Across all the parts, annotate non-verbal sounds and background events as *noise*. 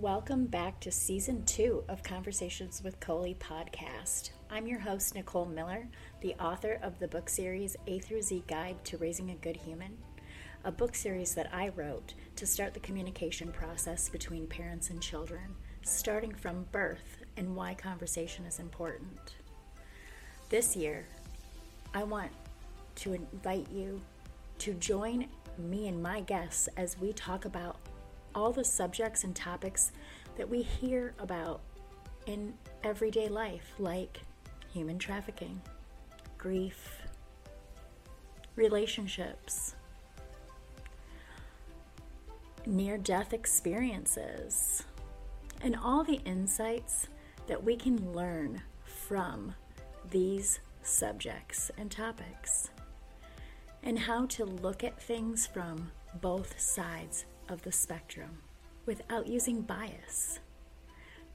Welcome back to season two of Conversations with Colie podcast. I'm your host, Nicole Miller, the author of the book series A through Z Guide to Raising a Good Human, a book series that I wrote to start the communication process between parents and children, starting from birth and why conversation is important. This year, I want to invite you to join me and my guests as we talk about all the subjects and topics that we hear about in everyday life, like human trafficking, grief, relationships, near death experiences, and all the insights that we can learn from these subjects and topics, and how to look at things from both sides of the spectrum without using bias.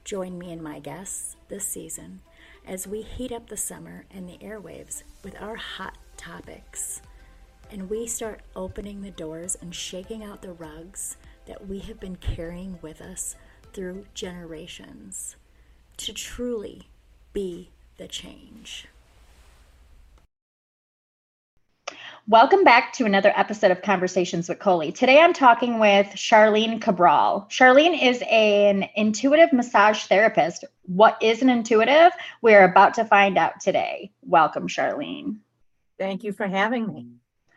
Join me and my guests this season as we heat up the summer and the airwaves with our hot topics. And we start opening the doors and shaking out the rugs that we have been carrying with us through generations to truly be the change. Welcome back to another episode of Conversations with Colie. Today I'm talking with Charlene Cabral. Charlene is an intuitive massage therapist. What is an intuitive? We're about to find out today. Welcome, Charlene. Thank you for having me.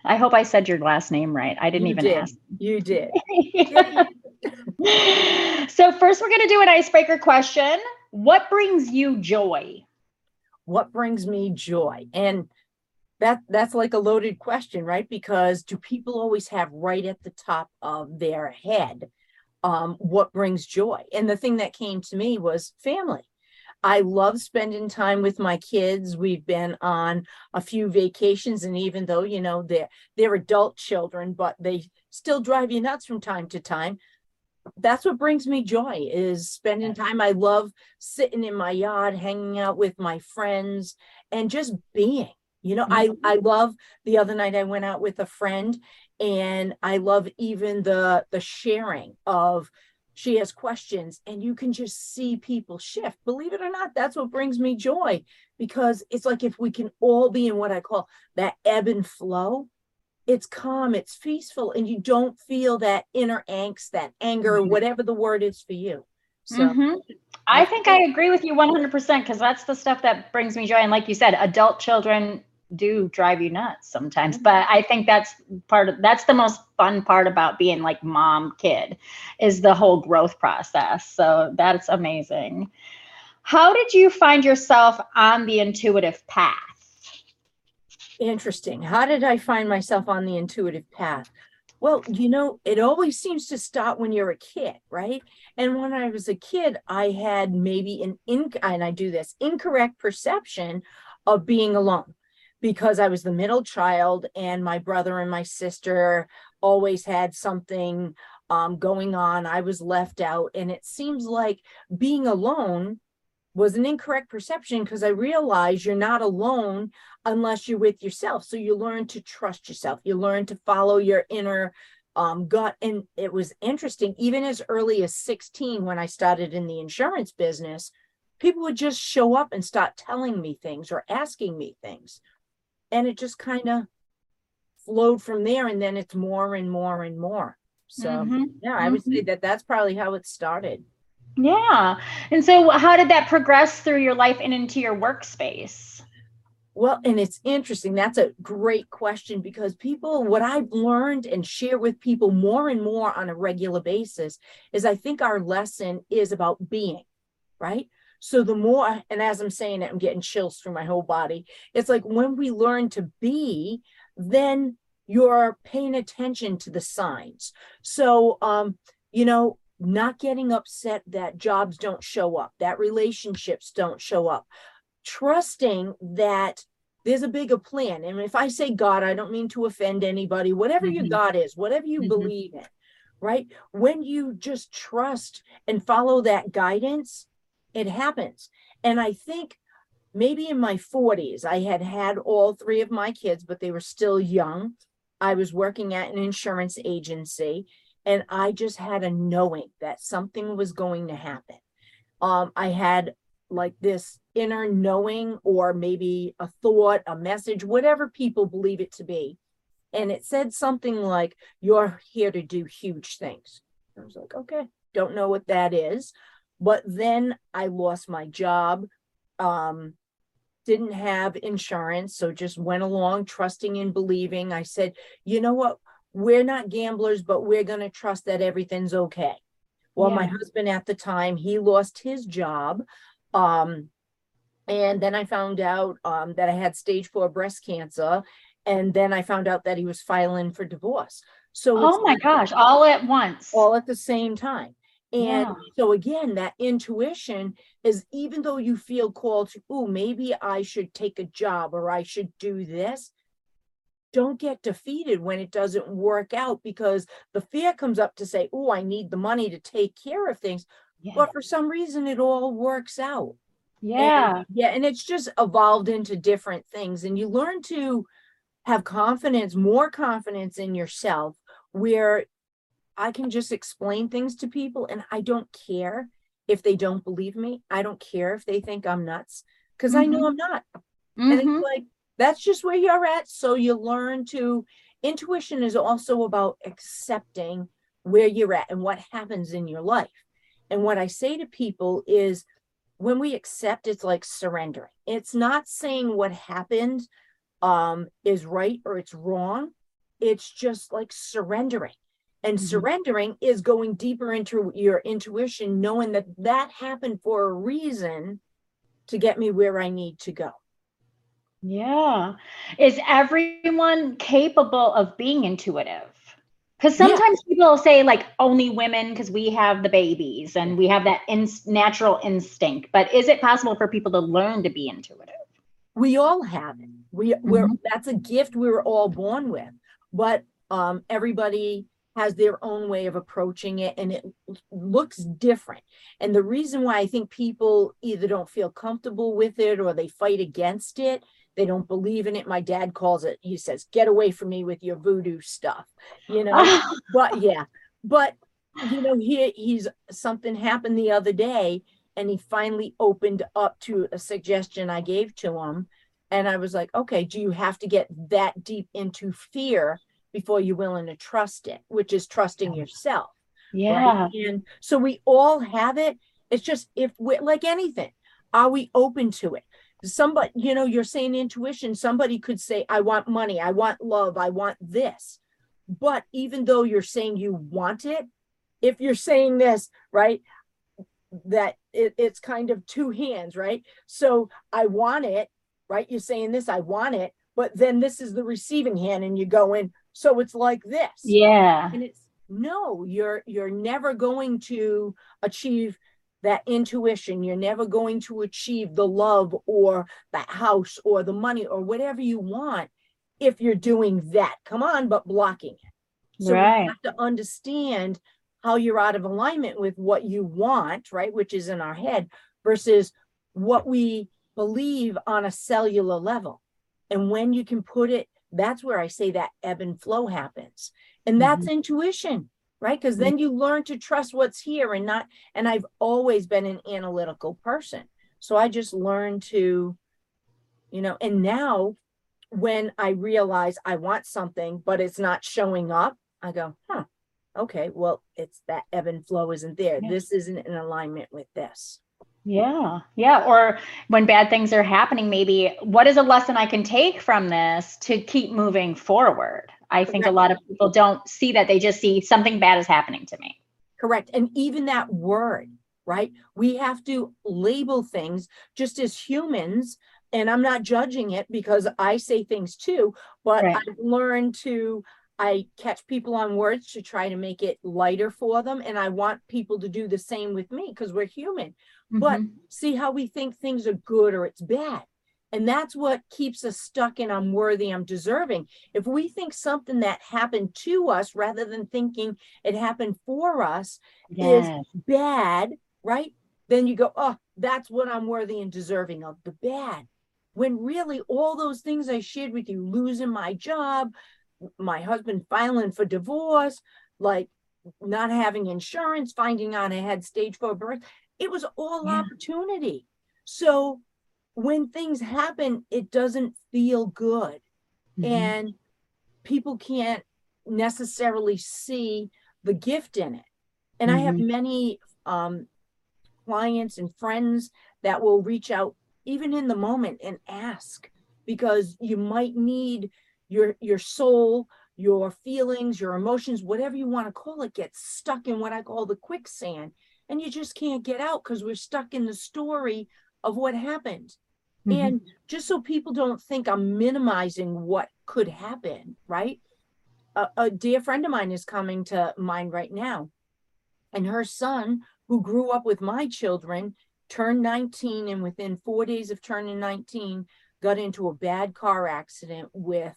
I hope I said your last name right. I didn't You even did. ask. You did. *laughs* so, first, we're going to do an icebreaker question. What brings you joy? what brings me joy? And that that's like a loaded question, right? Because do people always have right at the top of their head um, what brings joy? And the thing that came to me was family. I love spending time with my kids. We've been on a few vacations, and even though you know they're they're adult children, but they still drive you nuts from time to time. That's what brings me joy is spending time. I love sitting in my yard, hanging out with my friends, and just being. You know, I I love the other night I went out with a friend, and I love even the the sharing of she has questions and you can just see people shift believe it or not that's what brings me joy because it's like if we can all be in what i call that ebb and flow it's calm it's peaceful and you don't feel that inner angst that anger Mhm. whatever the word is for you so Mhm. I think I agree with you 100% because that's the stuff that brings me joy. And like you said, adult children do drive you nuts sometimes. Mhm. But I think that's part of that's the most fun part about being like mom kid is the whole growth process. So that's amazing. How did you find yourself on the intuitive path? Interesting. How did I find myself on the intuitive path? Well, you know, it always seems to start when you're a kid, right? And when I was a kid, I had maybe an in and I do this incorrect perception of being alone because I was the middle child and my brother and my sister always had something um, going on. I was left out. And it seems like being alone was an incorrect perception because I realized you're not alone unless you're with yourself. So you learn to trust yourself. You learn to follow your inner um, gut. And it was interesting, even as early as 16, when I started in the insurance business, people would just show up and start telling me things or asking me things. And it just kind of flowed from there. And then it's more and more and more. So, Mhm. yeah, I would say that that's probably how it started. Yeah. And so how did that progress through your life and into your workspace? Well, and it's interesting. That's a great question because people, what I've learned and share with people more and more on a regular basis is I think our lesson is about being, right? So the more, and as I'm saying it, I'm getting chills through my whole body. It's like when we learn to be, then you're paying attention to the signs. So, um, you know, not getting upset that jobs don't show up, that relationships don't show up, trusting that there's a bigger plan. And if I say God, I don't mean to offend anybody, whatever your Mhm. God is, whatever you Mhm. believe in, right? When you just trust and follow that guidance, it happens. And I think maybe in my 40s, I had had all three of my kids, but they were still young. I was working at an insurance agency and I just had a knowing that something was going to happen. Um, I had like this inner knowing, or maybe a thought, a message, whatever people believe it to be. And it said something like, You're here to do huge things. I was like, Okay, don't know what that is. But then I lost my job, um, didn't have insurance. So just went along trusting and believing. I said, You know what? we're not gamblers, but we're going to trust that everything's okay. Well, yeah. my husband at the time, he lost his job. Um, and then I found out um, that I had stage four breast cancer. And then I found out that he was filing for divorce. So, oh my gosh, all at once, all at the same time. And yeah. so, again, that intuition is even though you feel called to, oh, maybe I should take a job or I should do this, don't get defeated when it doesn't work out because the fear comes up to say, oh, I need the money to take care of things. Yeah. But for some reason, it all works out. Yeah. And, yeah. And it's just evolved into different things. And you learn to have confidence, more confidence in yourself, where I can just explain things to people and I don't care if they don't believe me. I don't care if they think I'm nuts because mm-hmm. I know mm-hmm. I'm not. Mm-hmm. And it's mm-hmm. like, that's just where you're at. So you learn to, intuition is also about accepting where you're at and what happens in your life. And what I say to people is when we accept, it's like surrendering. It's not saying what happened um, is right or it's wrong. It's just like surrendering. And mm-hmm. surrendering is going deeper into your intuition, knowing that that happened for a reason to get me where I need to go. Yeah. Is everyone capable of being intuitive? Because sometimes yeah. people say like only women because we have the babies and we have that in- natural instinct. But is it possible for people to learn to be intuitive? We all have it. We we're mm-hmm. that's a gift we were all born with. But um, everybody has their own way of approaching it and it looks different. And the reason why I think people either don't feel comfortable with it or they fight against it they don't believe in it. My dad calls it, he says, get away from me with your voodoo stuff, you know? *laughs* but yeah, but you know, he he's something happened the other day and he finally opened up to a suggestion I gave to him. And I was like, okay, do you have to get that deep into fear before you're willing to trust it, which is trusting yourself? Yeah. Right? And so we all have it. It's just if we like anything, are we open to it? somebody you know you're saying intuition somebody could say i want money i want love i want this but even though you're saying you want it if you're saying this right that it, it's kind of two hands right so i want it right you're saying this i want it but then this is the receiving hand and you go in so it's like this yeah and it's no you're you're never going to achieve that intuition. You're never going to achieve the love or the house or the money or whatever you want if you're doing that. Come on, but blocking it. So right. you have to understand how you're out of alignment with what you want, right? Which is in our head versus what we believe on a cellular level. And when you can put it, that's where I say that ebb and flow happens. And that's mm-hmm. intuition right because then you learn to trust what's here and not and i've always been an analytical person so i just learned to you know and now when i realize i want something but it's not showing up i go huh okay well it's that ebb and flow isn't there yeah. this isn't in alignment with this yeah. Yeah. Or when bad things are happening, maybe what is a lesson I can take from this to keep moving forward? I think Correct. a lot of people don't see that. They just see something bad is happening to me. Correct. And even that word, right? We have to label things just as humans. And I'm not judging it because I say things too, but right. I've learned to I catch people on words to try to make it lighter for them. And I want people to do the same with me because we're human. Mm-hmm. But see how we think things are good or it's bad. And that's what keeps us stuck in I'm worthy, I'm deserving. If we think something that happened to us rather than thinking it happened for us yes. is bad, right? Then you go, oh, that's what I'm worthy and deserving of the bad. When really all those things I shared with you, losing my job, my husband filing for divorce, like not having insurance, finding out I had stage four birth. It was all Yeah. opportunity. So when things happen, it doesn't feel good. Mhm. And people can't necessarily see the gift in it. And I have many um, clients and friends that will reach out even in the moment and ask because you might need your your soul your feelings your emotions whatever you want to call it gets stuck in what i call the quicksand and you just can't get out because we're stuck in the story of what happened Mhm. and just so people don't think i'm minimizing what could happen right a, a dear friend of mine is coming to mind right now and her son who grew up with my children turned 19 and within four days of turning 19 got into a bad car accident with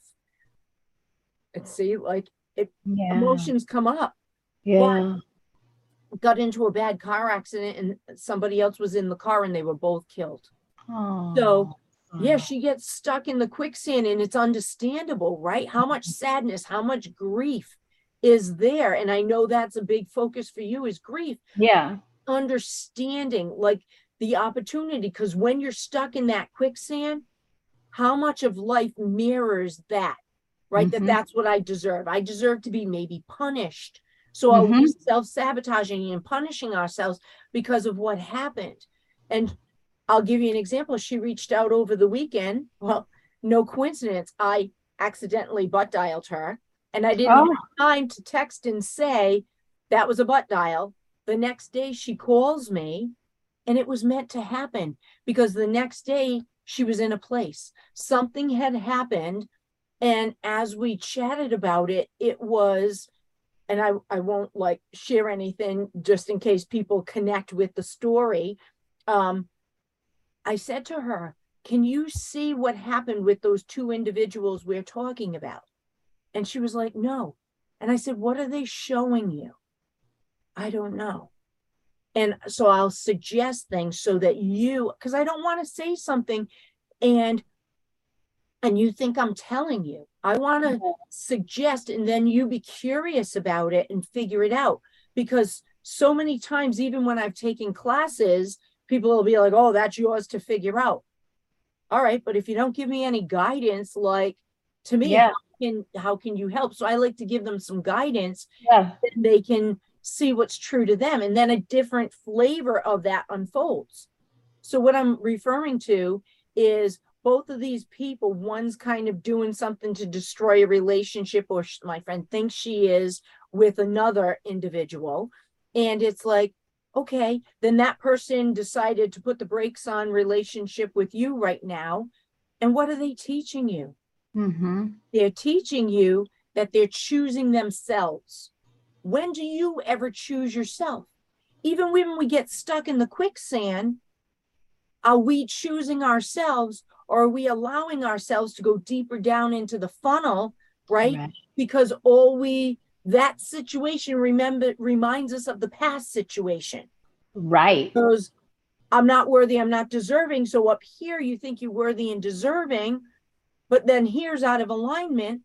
let's see like yeah. emotions come up Yeah. Got into a bad car accident and somebody else was in the car and they were both killed Oh. So, yeah she gets stuck in the quicksand and it's understandable right how much sadness how much grief is there and i know that's a big focus for you is grief Yeah. understanding like the opportunity because when you're stuck in that quicksand how much of life mirrors that right Mhm. that that's what i deserve i deserve to be maybe punished so are we mm-hmm. self-sabotaging and punishing ourselves because of what happened? And i'll give you an example. She reached out over the weekend. Well no coincidence i accidentally butt dialed her and i didn't Oh. have time to text and say that was a butt dial the next day she calls me and it was meant to happen because the next day she was in a place. Something had happened and as we chatted about it it was and i i won't like share anything just in case people connect with the story. Um i said to her can you see what happened with those two individuals we're talking about? And she was like no. And i said what are they showing you? I don't know. And so I'll suggest things so that you because I don't want to say something and and you think I'm telling you. I want to mm-hmm. suggest and then you be curious about it and figure it out because so many times even when I've taken classes people will be like oh that's yours to figure out. All right, but if you don't give me any guidance like to me Yeah. how can how can you help? So I like to give them some guidance Yeah. then they can see what's true to them and then a different flavor of that unfolds so what i'm referring to is both of these people one's kind of doing something to destroy a relationship or my friend thinks she is with another individual and it's like okay then that person decided to put the brakes on relationship with you right now and what are they teaching you Mm-hmm. they're teaching you that they're choosing themselves. When do you ever choose yourself? Even when we get stuck in the quicksand, are we choosing ourselves or are we allowing ourselves to go deeper down into the funnel, right? Right. Because all we that situation remember reminds us of the past situation. Right. Goes, I'm not worthy, I'm not deserving. So up here you think you're worthy and deserving, but then here's out of alignment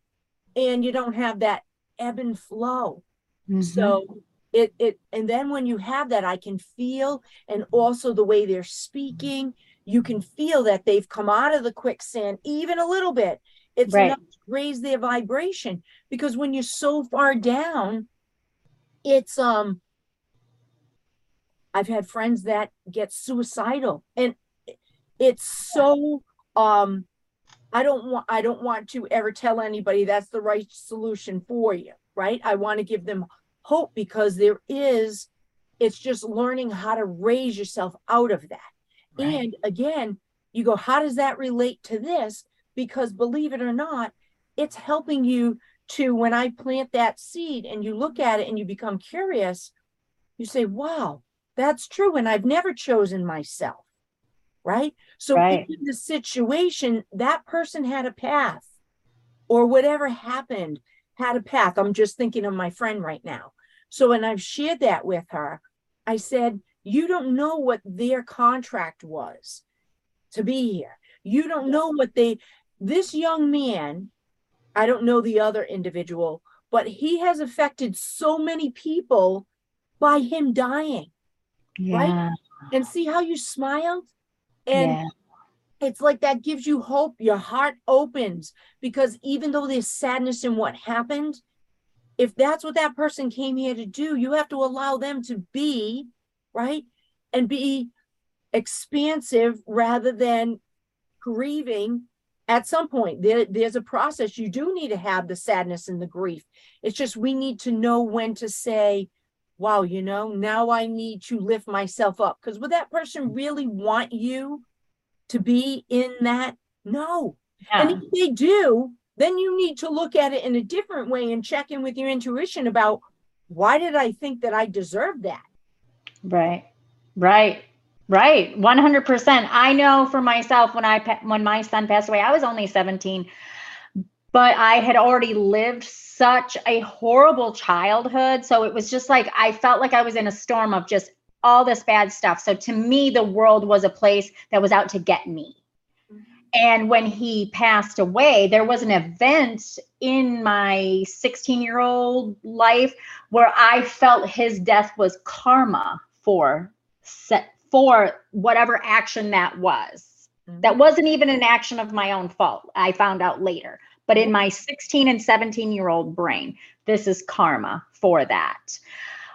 and you don't have that ebb and flow. Mhm. So it it and then when you have that, I can feel and also the way they're speaking, you can feel that they've come out of the quicksand even a little bit. It's Right. enough to raise their vibration because when you're so far down, it's um I've had friends that get suicidal and it's so um I don't want I don't want to ever tell anybody that's the right solution for you, right? I want to give them hope because there is it's just learning how to raise yourself out of that. Right. And again, you go how does that relate to this? Because believe it or not, it's helping you to when I plant that seed and you look at it and you become curious, you say, "Wow, that's true and I've never chosen myself." Right? So Right. in the situation, that person had a path, or whatever happened had a path. I'm just thinking of my friend right now. So when I've shared that with her, I said, You don't know what their contract was to be here. You don't know what they, this young man, I don't know the other individual, but he has affected so many people by him dying. Yeah. Right? And see how you smiled? And yeah. it's like that gives you hope. Your heart opens because even though there's sadness in what happened, if that's what that person came here to do, you have to allow them to be, right? And be expansive rather than grieving at some point. There, there's a process. You do need to have the sadness and the grief. It's just we need to know when to say wow you know now i need to lift myself up. Because would that person really want you to be in that? No. Yeah. and if they do then you need to look at it in a different way and check in with your intuition about why did i think that i deserve that right right Right, 100%. I know for myself when I when my son passed away, I was only 17, but I had already lived such a horrible childhood, so it was just like I felt like I was in a storm of just all this bad stuff. So to me the world was a place that was out to get me. Mm-hmm. And when he passed away, there was an event in my 16 year old life where I felt his death was karma for set for whatever action that was. Mm-hmm. That wasn't even an action of my own fault. I found out later. But in my 16 and 17 year old brain, this is karma for that.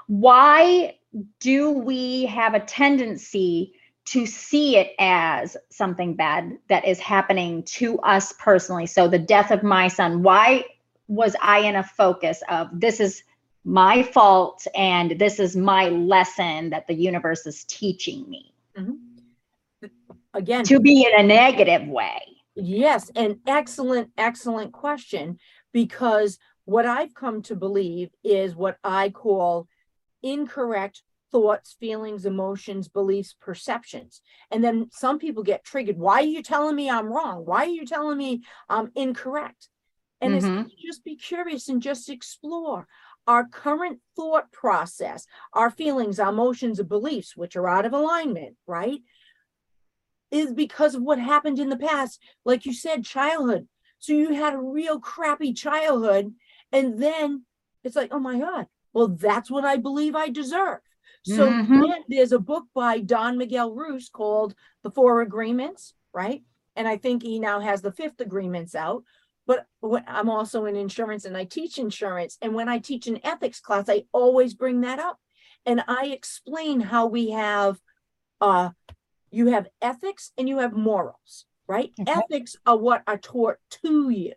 Why do we have a tendency to see it as something bad that is happening to us personally? So, the death of my son, why was I in a focus of this is my fault and this is my lesson that the universe is teaching me. Mm-hmm. again to be in a negative way. Yes an excellent excellent question because what i've come to believe is what i call incorrect thoughts feelings emotions beliefs perceptions. And then some people get triggered. Why are you telling me i'm wrong? Why are you telling me i'm incorrect? And mm-hmm. it's just be curious and just explore our current thought process, our feelings, our emotions, and beliefs, which are out of alignment, right, is because of what happened in the past. Like you said, childhood. So you had a real crappy childhood. And then it's like, oh my God, well, that's what I believe I deserve. So mm-hmm. there's a book by Don Miguel Ruiz called The Four Agreements, right? And I think he now has the fifth agreements out, but I'm also in insurance and I teach insurance. And when I teach an ethics class, I always bring that up. And I explain how we have uh you have ethics and you have morals, right? Okay. Ethics are what are taught to you.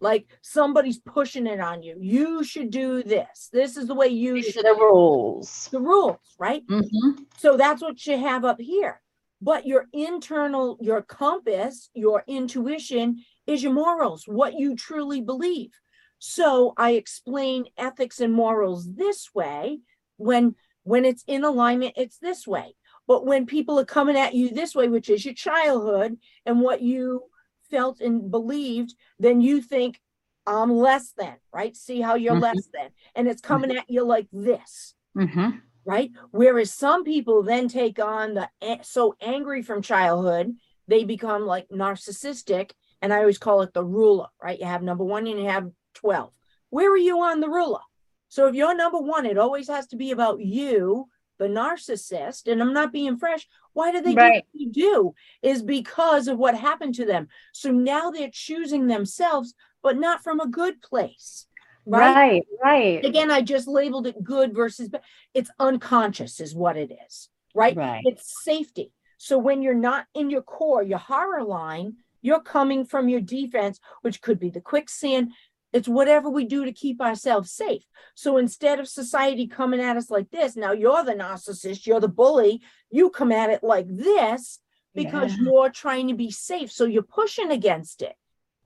Like somebody's pushing it on you. You should do this. This is the way you These should. The rules. The rules, right? Mm-hmm. So that's what you have up here. But your internal, your compass, your intuition is your morals, what you truly believe. So I explain ethics and morals this way. When when it's in alignment, it's this way. But when people are coming at you this way, which is your childhood and what you felt and believed, then you think I'm less than, right? See how you're mm-hmm. less than. And it's coming mm-hmm. at you like this. Mm-hmm. Right. Whereas some people then take on the so angry from childhood, they become like narcissistic and I always call it the ruler, right? You have number one and you have 12. Where are you on the ruler? So if you're number one, it always has to be about you, the narcissist. And I'm not being fresh. Why do they right. do they do? Is because of what happened to them. So now they're choosing themselves, but not from a good place. Right? right, right. Again, I just labeled it good versus bad. It's unconscious, is what it is. Right? Right. It's safety. So when you're not in your core, your horror line, you're coming from your defense, which could be the quicksand. It's whatever we do to keep ourselves safe. So instead of society coming at us like this, now you're the narcissist, you're the bully, you come at it like this because yeah. you're trying to be safe. So you're pushing against it.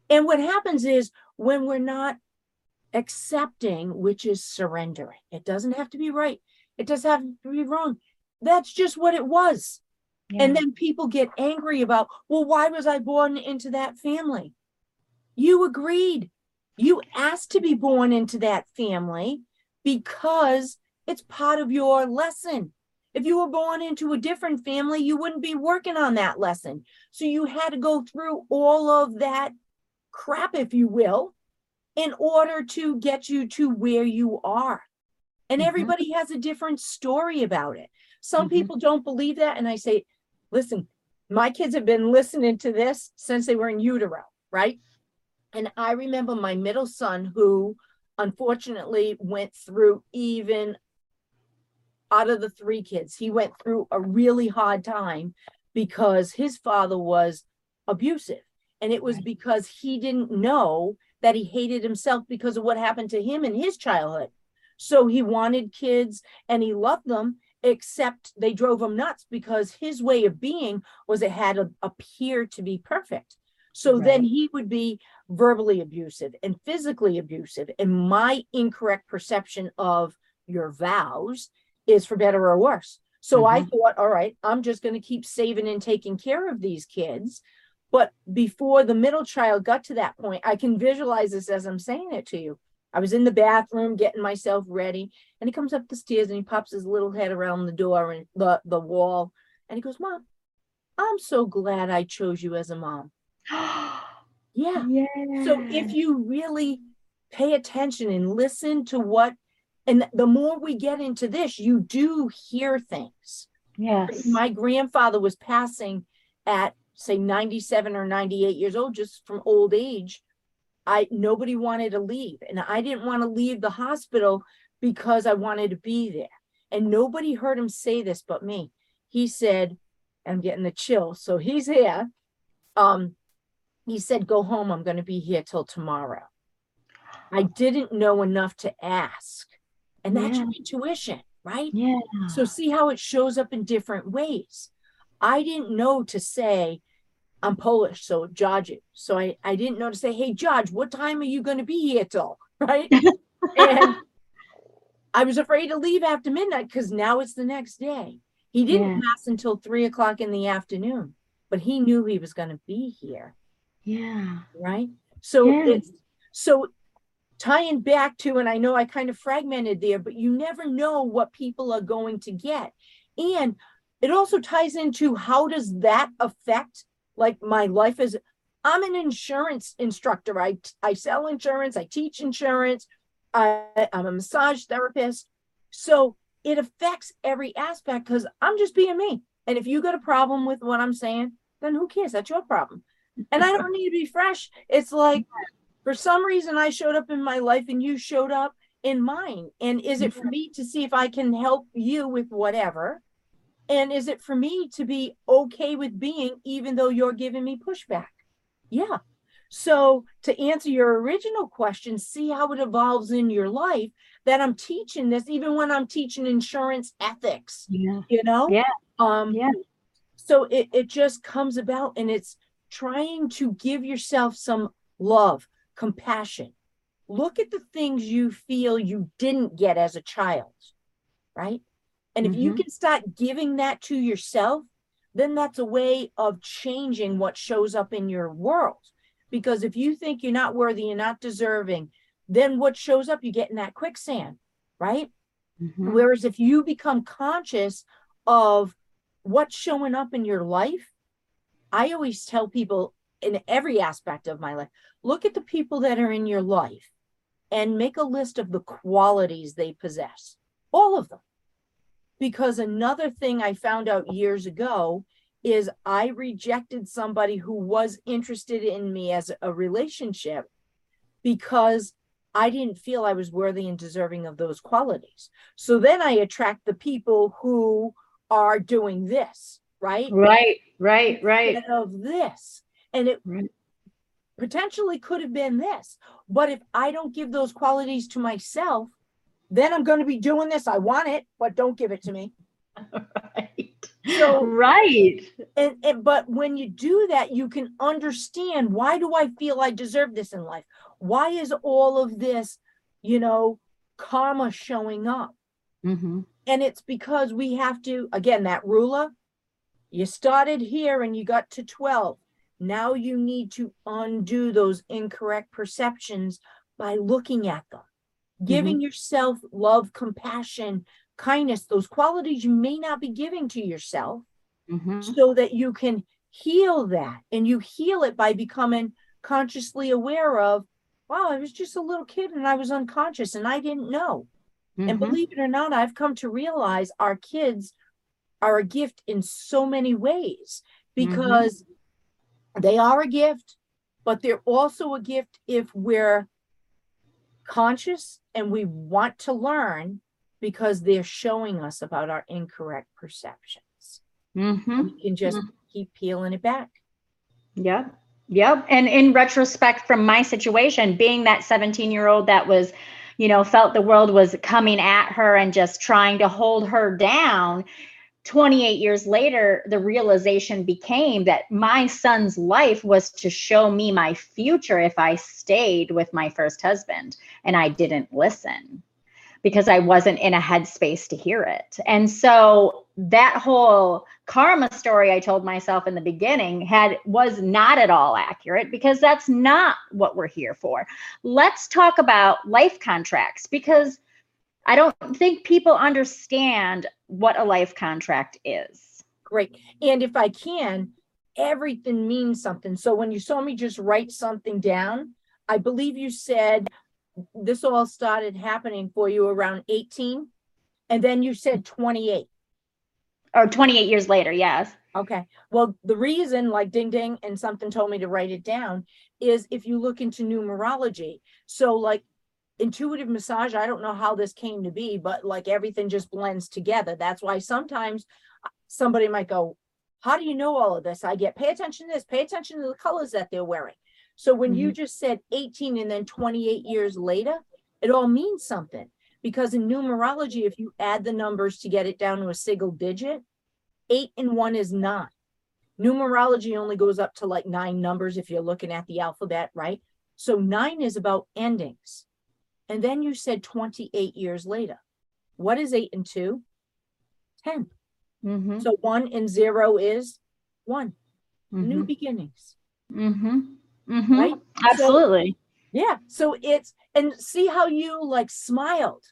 And what happens is when we're not accepting, which is surrendering, it doesn't have to be right, it doesn't have to be wrong. That's just what it was. And then people get angry about, well, why was I born into that family? You agreed. You asked to be born into that family because it's part of your lesson. If you were born into a different family, you wouldn't be working on that lesson. So you had to go through all of that crap, if you will, in order to get you to where you are. And Mhm. everybody has a different story about it. Some Mhm. people don't believe that. And I say, listen, my kids have been listening to this since they were in utero, right? And I remember my middle son who unfortunately went through even out of the three kids, he went through a really hard time because his father was abusive. And it was Right. because he didn't know that he hated himself because of what happened to him in his childhood. So he wanted kids and he loved them, except they drove him nuts because his way of being was it had to appear to be perfect. So then he would be verbally abusive and physically abusive. And my incorrect perception of your vows is for better or worse. So I mm-hmm. thought, all right, I'm just going to keep saving and taking care of these kids. But before the middle child got to that point, I can visualize this as I'm saying it to you. I was in the bathroom getting myself ready, and he comes up the stairs and he pops his little head around the door and the, the wall, and he goes, Mom, I'm so glad I chose you as a mom. Yeah. *gasps* yeah. So if you really pay attention and listen to what, and the more we get into this, you do hear things. yes. My grandfather was passing at say 97 or 98 years old just from old age. I nobody wanted to leave and I didn't want to leave the hospital because I wanted to be there. And nobody heard him say this but me. He said, I'm getting the chill. So he's here. Um, he said, Go home. I'm going to be here till tomorrow. I didn't know enough to ask. And that's your intuition, right? yeah. So see how it shows up in different ways. I didn't know to say, I'm Polish, so Dziadek. So I, I didn't know to say, hey, Judge, what time are you going to be here till? *laughs* Right. and I was afraid to leave after midnight because now it's the next day. He didn't Yeah. pass until three o'clock in the afternoon, but he knew he was going to be here. yeah. Right. So Yeah. it's so tying back to, and I know I kind of fragmented there, but you never know what people are going to get. And it also ties into how does that affect like my life as I'm an insurance instructor. I I sell insurance, I teach insurance, I, I'm a massage therapist. So it affects every aspect because I'm just being me. And if you got a problem with what I'm saying, then who cares? That's your problem. And I don't need to be fresh. It's like for some reason I showed up in my life and you showed up in mine. And is it for me to see if I can help you with whatever? And is it for me to be okay with being, even though you're giving me pushback? Yeah. So to answer your original question, see how it evolves in your life that I'm teaching this, even when I'm teaching insurance ethics, Yeah. you know? Yeah. Um, Yeah. so it, it just comes about and it's trying to give yourself some love, compassion. Look at the things you feel you didn't get as a child, right? And if you Mhm. can start giving that to yourself, then that's a way of changing what shows up in your world. Because if you think you're not worthy, you're not deserving, then what shows up, you get in that quicksand, right? Mhm. Whereas if you become conscious of what's showing up in your life, I always tell people in every aspect of my life look at the people that are in your life and make a list of the qualities they possess, all of them. Because another thing I found out years ago is I rejected somebody who was interested in me as a relationship because I didn't feel I was worthy and deserving of those qualities. So then I attract the people who are doing this, right? Right. Right. Right. Instead of this. And it Right. potentially could have been this. But if I don't give those qualities to myself, then I'm going to be doing this. I want it, but don't give it to me. Right. So- right. and, and but when you do that you can understand why do i feel i deserve this in life why is all of this you know karma showing up hmm and it's because we have to again that ruler you started here and you got to 12 now you need to undo those incorrect perceptions by looking at them giving yourself love compassion kindness those qualities you may not be giving to yourself hmm so that you can heal that and you heal it by becoming consciously aware of wow, I was just a little kid and I was unconscious and I didn't know. And Mhm. believe it or not, I've come to realize our kids are a gift in so many ways because they are a gift, but they're also a gift if we're conscious and we want to learn because they're showing us about our incorrect perceptions. Mhm. We can just keep peeling it back. Yep. Yep. And in retrospect, from my situation, being that 17 year old that was, you know, felt the world was coming at her and just trying to hold her down, 28 years later, the realization became that my son's life was to show me my future if I stayed with my first husband and I didn't listen because I wasn't in a headspace to hear it. And so that whole karma story I told myself in the beginning had was not at all accurate because that's not what we're here for. Let's talk about life contracts because I don't think people understand what a life contract is. Great. And if I can, everything means something. So when you saw me just write something down, I believe you said this all started happening for you around 18. And then you said 28. Or 28 years later, yes. Okay. Well, the reason, like ding ding, and something told me to write it down, is if you look into numerology. So, like intuitive massage, I don't know how this came to be, but like everything just blends together. That's why sometimes uh, somebody might go, How do you know all of this? I get pay attention to this, pay attention to the colors that they're wearing. So, when you just said 18 and then 28 years later, it all means something. Because in numerology, if you add the numbers to get it down to a single digit, eight and one is nine. Numerology only goes up to like nine numbers if you're looking at the alphabet, right? So nine is about endings. And then you said 28 years later. What is eight and two? 10. Mm-hmm. So one and zero is one. New Mm-hmm. beginnings, Mm-hmm. Mm-hmm. right? Absolutely. Yeah. So it's, and see how you like smiled.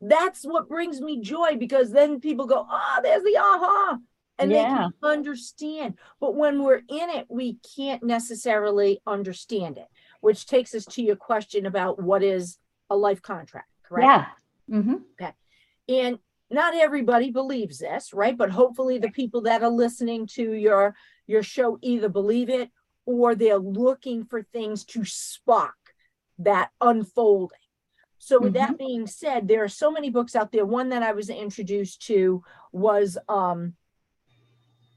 That's what brings me joy because then people go, oh, there's the aha. And they can understand. But when we're in it, we can't necessarily understand it, which takes us to your question about what is a life contract, correct? Yeah. Mm-hmm. Okay. And not everybody believes this, right? But hopefully the people that are listening to your your show either believe it or they're looking for things to spark that unfolding. So with that being said, there are so many books out there. One that I was introduced to was um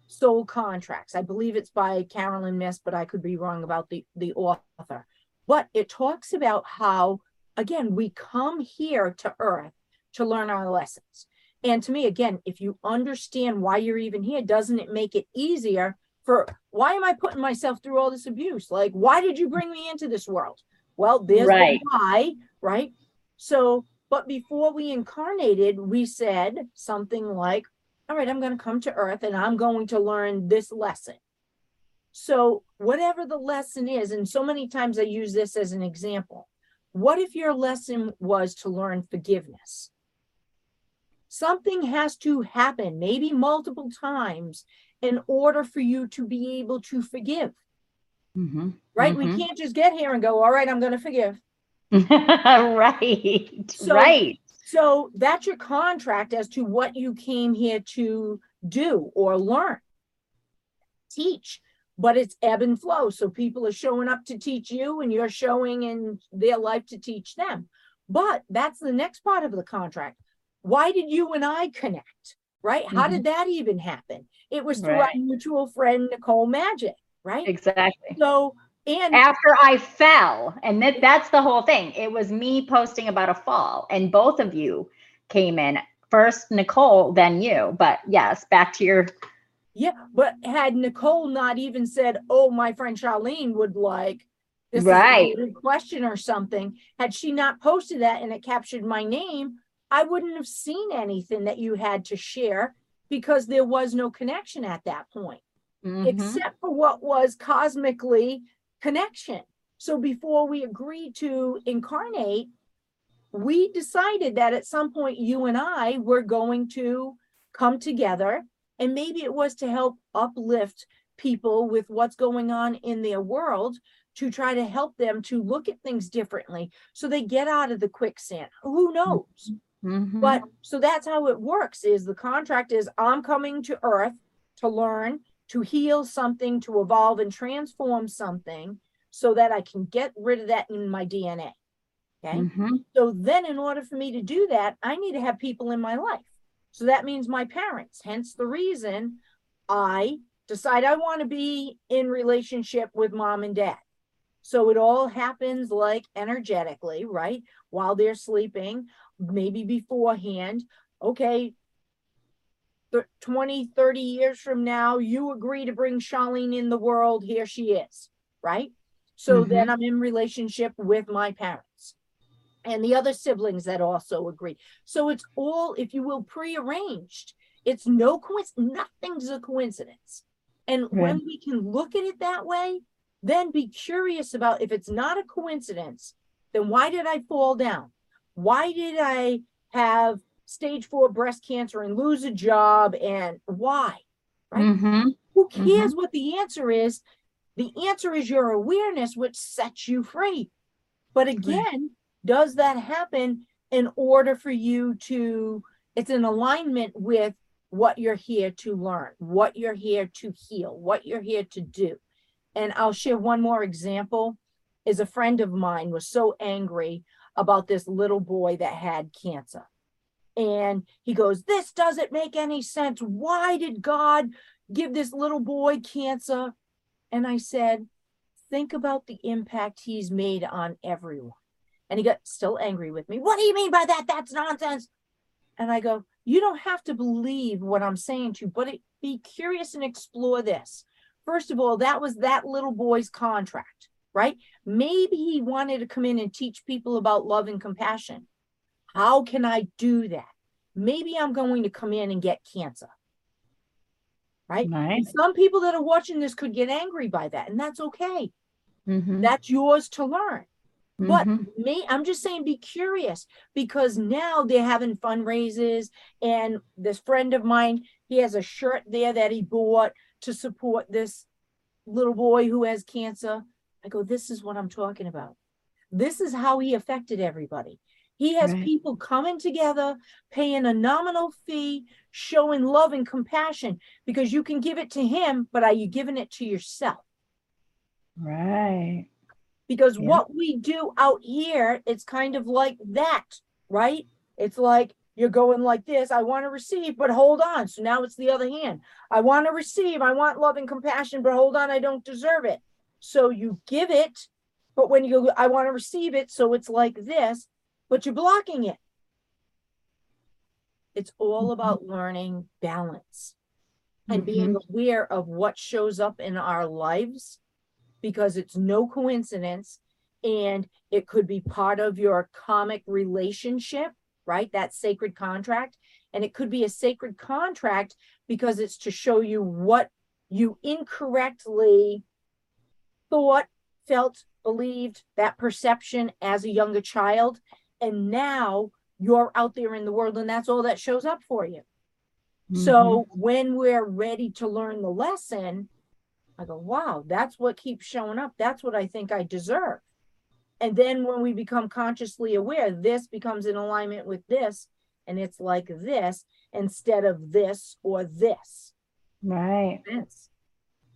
Soul Contracts. I believe it's by Caroline Myss, but I could be wrong about the the author. But it talks about how again we come here to earth to learn our lessons. And to me, again, if you understand why you're even here, doesn't it make it easier for why am I putting myself through all this abuse? Like, why did you bring me into this world? Well, there's Right. the why, right? So, but before we incarnated, we said something like, all right, I'm going to come to earth and I'm going to learn this lesson. So, whatever the lesson is, and so many times I use this as an example. What if your lesson was to learn forgiveness? Something has to happen, maybe multiple times, in order for you to be able to forgive, Mm-hmm. right? Mhm. We can't just get here and go, all right, I'm going to forgive. *laughs* right. So- right. So that's your contract as to what you came here to do or learn, teach. But it's ebb and flow. So people are showing up to teach you, and you're showing in their life to teach them. But that's the next part of the contract. Why did you and I connect? Right? How mm-hmm. did that even happen? It was through Right. our mutual friend, Nicole Magic, right? Exactly. So, and After I fell, and that, that's the whole thing. It was me posting about a fall, and both of you came in first, Nicole, then you. But yes, back to your Yeah, but had Nicole not even said, "Oh, my friend Charlene would like this Right. question or something," had she not posted that and it captured my name, I wouldn't have seen anything that you had to share because there was no connection at that point, Mhm. except for what was cosmically connection. So before we agreed to incarnate, we decided that at some point you and I were going to come together and maybe it was to help uplift people with what's going on in their world to try to help them to look at things differently so they get out of the quicksand. Who knows? Mhm. But so that's how it works is the contract is I'm coming to earth to learn, to heal something, to evolve and transform something so that I can get rid of that in my DNA. Okay? Mhm. So then in order for me to do that, I need to have people in my life. So that means my parents. Hence the reason I decide I want to be in relationship with mom and dad. So it all happens like energetically, right? While they're sleeping, maybe beforehand. Okay, thir- 20, 30 years from now, you agree to bring Charlene in the world. Here she is, right? So mm-hmm. then I'm in relationship with my parents and the other siblings that also agree. So it's all, if you will, prearranged. It's no coincidence, nothing's a coincidence. And when we can look at it that way, then be curious about if it's not a coincidence, then why did I fall down? Why did I have stage four breast cancer and lose a job? And why? Right? Mhm. Who cares what the answer is? The answer is your awareness, which sets you free. But again, does that happen in order for you to, it's in alignment with what you're here to learn, what you're here to heal, what you're here to do. And I'll share one more example. Is a friend of mine was so angry about this little boy that had cancer. And he goes, This doesn't make any sense. Why did God give this little boy cancer? And I said, Think about the impact he's made on everyone. And he got still angry with me. What do you mean by that? That's nonsense. And I go, You don't have to believe what I'm saying to you, but it, be curious and explore this. First of all, that was that little boy's contract, right? Maybe he wanted to come in and teach people about love and compassion. How can I do that? Maybe I'm going to come in and get cancer. Right? Right. Some people that are watching this could get angry by that, and that's okay. Mhm. That's yours to learn. But Mhm. me, I'm just saying be curious because now they're having fundraisers. And this friend of mine, he has a shirt there that he bought to support this little boy who has cancer. I go, this is what I'm talking about. This is how he affected everybody. He has Right. people coming together, paying a nominal fee, showing love and compassion because you can give it to him, but are you giving it to yourself? Right. Because Yeah. what we do out here it's kind of like that right? It's like you're going like this i want to receive but hold on. So now it's the other hand. I want to receive i want love and compassion but hold on i don't deserve it. So you give it but when you go i want to receive it so it's like this but you're blocking it. It's all Mhm. about learning balance and being aware of what shows up in our lives because it's no coincidence and it could be part of your karmic relationship, right? That sacred contract. And it could be a sacred contract because it's to show you what you incorrectly thought, felt, believed, that perception as a younger child. And now you're out there in the world and that's all that shows up for you. Mm-hmm. So when we're ready to learn the lesson, I go, wow, that's what keeps showing up. That's what I think I deserve. And then when we become consciously aware, this becomes in alignment with this, and it's like this instead of this or this. Right. This.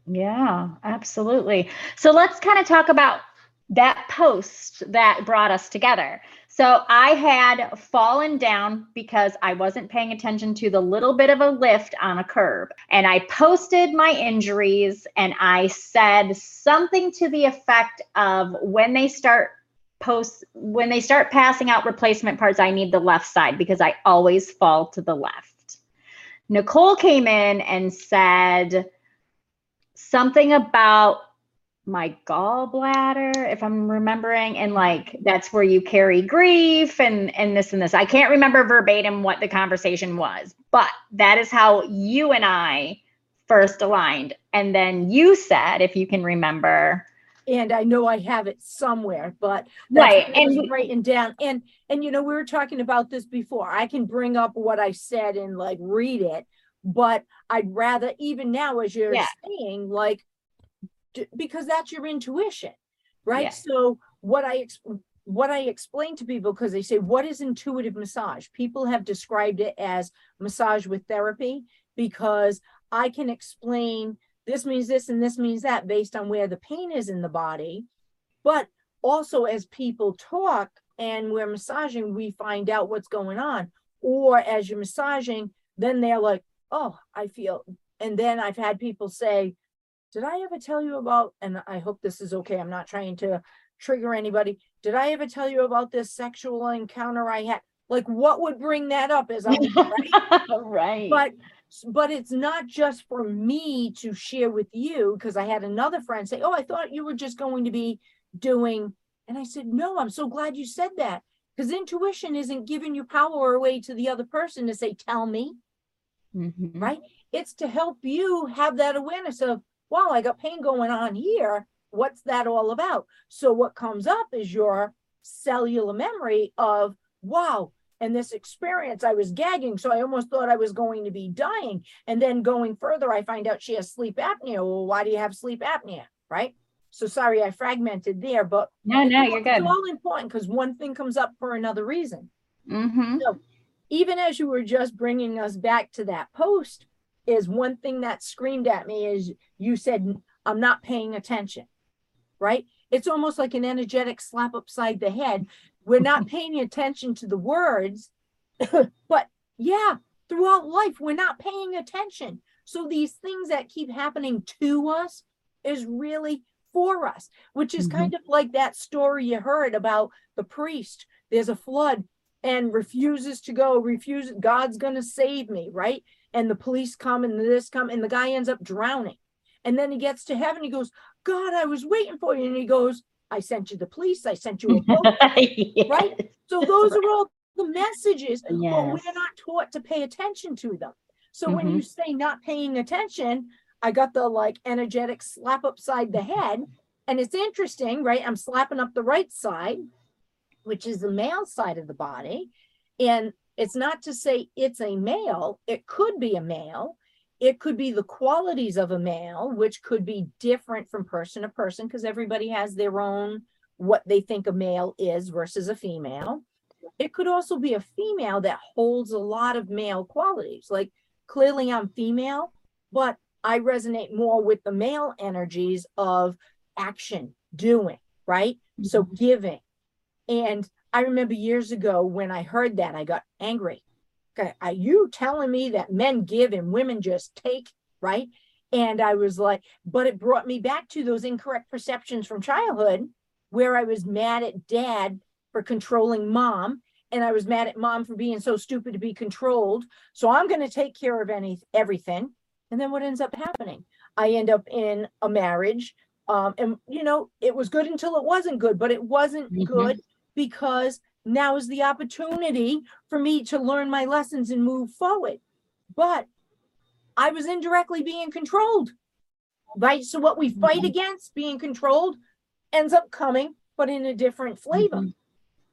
Yeah, absolutely. So let's kind of talk about that post that brought us together. So I had fallen down because I wasn't paying attention to the little bit of a lift on a curb. And I posted my injuries and I said something to the effect of when they start post when they start passing out replacement parts, I need the left side because I always fall to the left. Nicole came in and said, something about my gallbladder if i'm remembering and like that's where you carry grief and and this and this i can't remember verbatim what the conversation was but that is how you and i first aligned and then you said if you can remember And I know I have it somewhere, but that's right what I was and writing down. And and you know, we were talking about this before. I can bring up what I said and like read it, but I'd rather even now, as you're Yeah. saying, like because that's your intuition. right? So what I what I explain to people because they say, "What is intuitive massage?" People have described it as massage with therapy because I can explain this means this and this means that based on where the pain is in the body, but also as people talk and we're massaging, we find out what's going on. Or as you're massaging, then they're like, "Oh, I feel." And then I've had people say, did I ever tell you about, and I hope this is okay, I'm not trying to trigger anybody. Did I ever tell you about this sexual encounter I had? Like, what would bring that up as I'm *laughs* right? right. But but it's not just for me to share with you because I had another friend say, "Oh, I thought you were just going to be doing," and I said, "No, I'm so glad you said that because intuition isn't giving you power away to the other person to say, "Tell me," Mhm. right? It's to help you have that awareness of, wow, I got pain going on here. What's that all about? So what comes up is your cellular memory of, wow, and this experience, I was gagging, so I almost thought I was going to be dying. And then going further, I find out she has sleep apnea. Well, why do you have sleep apnea? Right. So sorry, I fragmented there, but No, no, you're good. It's all important because one thing comes up for another reason Mm-hmm. even as you were just bringing us back to that post is one thing that screamed at me is you said i'm not paying attention right it's almost like an energetic slap upside the head we're not *laughs* paying attention to the words *coughs* but yeah throughout life we're not paying attention so these things that keep happening to us is really for us which is Mhm. kind of like that story you heard about the priest there's a flood and refuses to go, refuses, God's going to save me, right? And the police come and this come, and the guy ends up drowning. And then he gets to heaven, he goes, God, I was waiting for you. And he goes, I sent you the police, I sent you a boat. *laughs* right? So those are all the messages, but we're not taught to pay attention to them. So when mm-hmm. you say not paying attention, I got the like energetic slap upside the head. And it's interesting, right? I'm slapping up the right side, which is the male side of the body. And it's not to say it's a male, it could be a male. It could be the qualities of a male, which could be different from person to person because everybody has their own what they think a male is versus a female. It could also be a female that holds a lot of male qualities. Like clearly I'm female, but I resonate more with the male energies of action, doing, right? So mm-hmm. giving. And I remember years ago when I heard that, I got angry. Okay, are you telling me that men give and women just take, right? And I was like, but it brought me back to those incorrect perceptions from childhood where I was mad at dad for controlling mom and I was mad at mom for being so stupid to be controlled. So I'm going to take care of any everything. And then what ends up happening? I end up in a marriage. Um, and you know, it was good until it wasn't good, but it wasn't Mhm. good because now is the opportunity for me to learn my lessons and move forward. But I was indirectly being controlled. Right. So what we fight Mhm. against being controlled ends up coming, but in a different flavor. Mhm.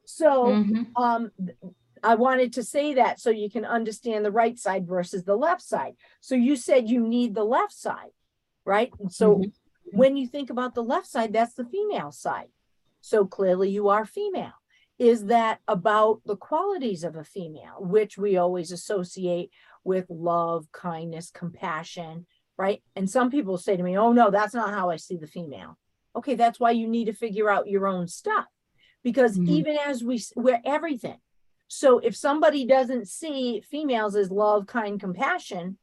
So Mhm. um I wanted to say that so you can understand the right side versus the left side. So you said you need the left side, right? And so Mhm. when you think about the left side, that's the female side. So clearly you are female. Is that about the qualities of a female, which we always associate with love, kindness, compassion, right? And some people say to me, oh, no, that's not how I see the female. Okay, that's why you need to figure out your own stuff because Mhm. even as we, we're everything. So if somebody doesn't see females as love, kind, compassion,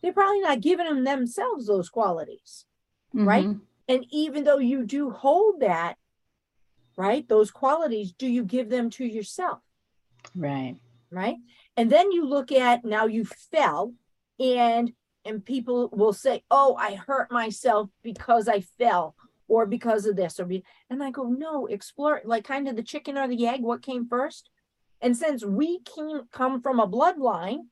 they're probably not giving them themselves those qualities right? Mhm. And even though you do hold that, right, those qualities, do you give them to yourself? Right. Right. And then you look at now you fell and and people will say, Oh, I hurt myself because I fell or because of this or be and I go, no, explore like kind of the chicken or the egg, what came first? And since we can't come from a bloodline,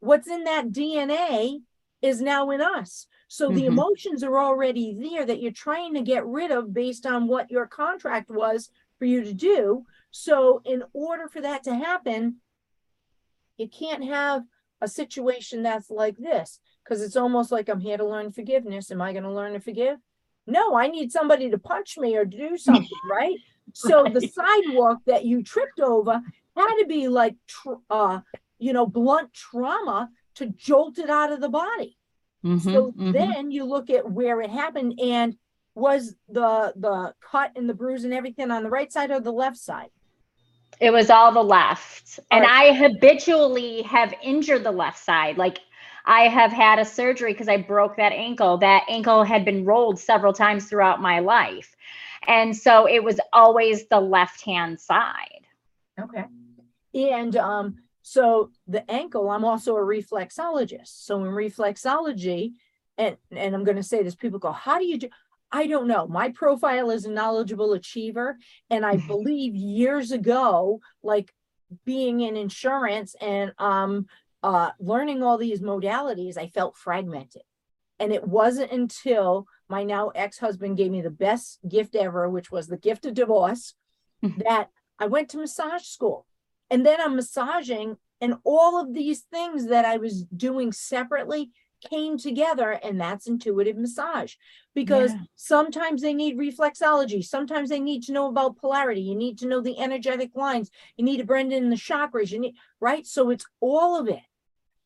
what's in that DNA is now in us. So the Mhm. emotions are already there that you're trying to get rid of based on what your contract was for you to do. So in order for that to happen, you can't have a situation that's like this because it's almost like I'm here to learn forgiveness. Am I going to learn to forgive? No, I need somebody to punch me or do *laughs* something, right? So the sidewalk that you tripped over had to be like, uh, you know, blunt trauma to jolt it out of the body. Mhm, So mhm. then you look at where it happened and was the the cut and the bruise and everything on the right side or the left side? It was all the left. And All I habitually have injured the left side. Like I have had a surgery because I broke that ankle. That ankle had been rolled several times throughout my life. And so it was always the left hand side. Okay. And um, so the ankle, I'm also a reflexologist. So in reflexology, and and I'm going to say this, people go, how do you do? I don't know. My profile is a knowledgeable achiever, and I *laughs* believe years ago, like being in insurance and um uh learning all these modalities, I felt fragmented. And it wasn't until my now ex-husband gave me the best gift ever, which was the gift of divorce, *laughs* that I went to massage school. And then I'm massaging, and all of these things that I was doing separately came together, and that's intuitive massage. Because Yeah. sometimes they need reflexology, sometimes they need to know about polarity, you need to know the energetic lines, you need to blend in the chakras, you need right. So it's all of it.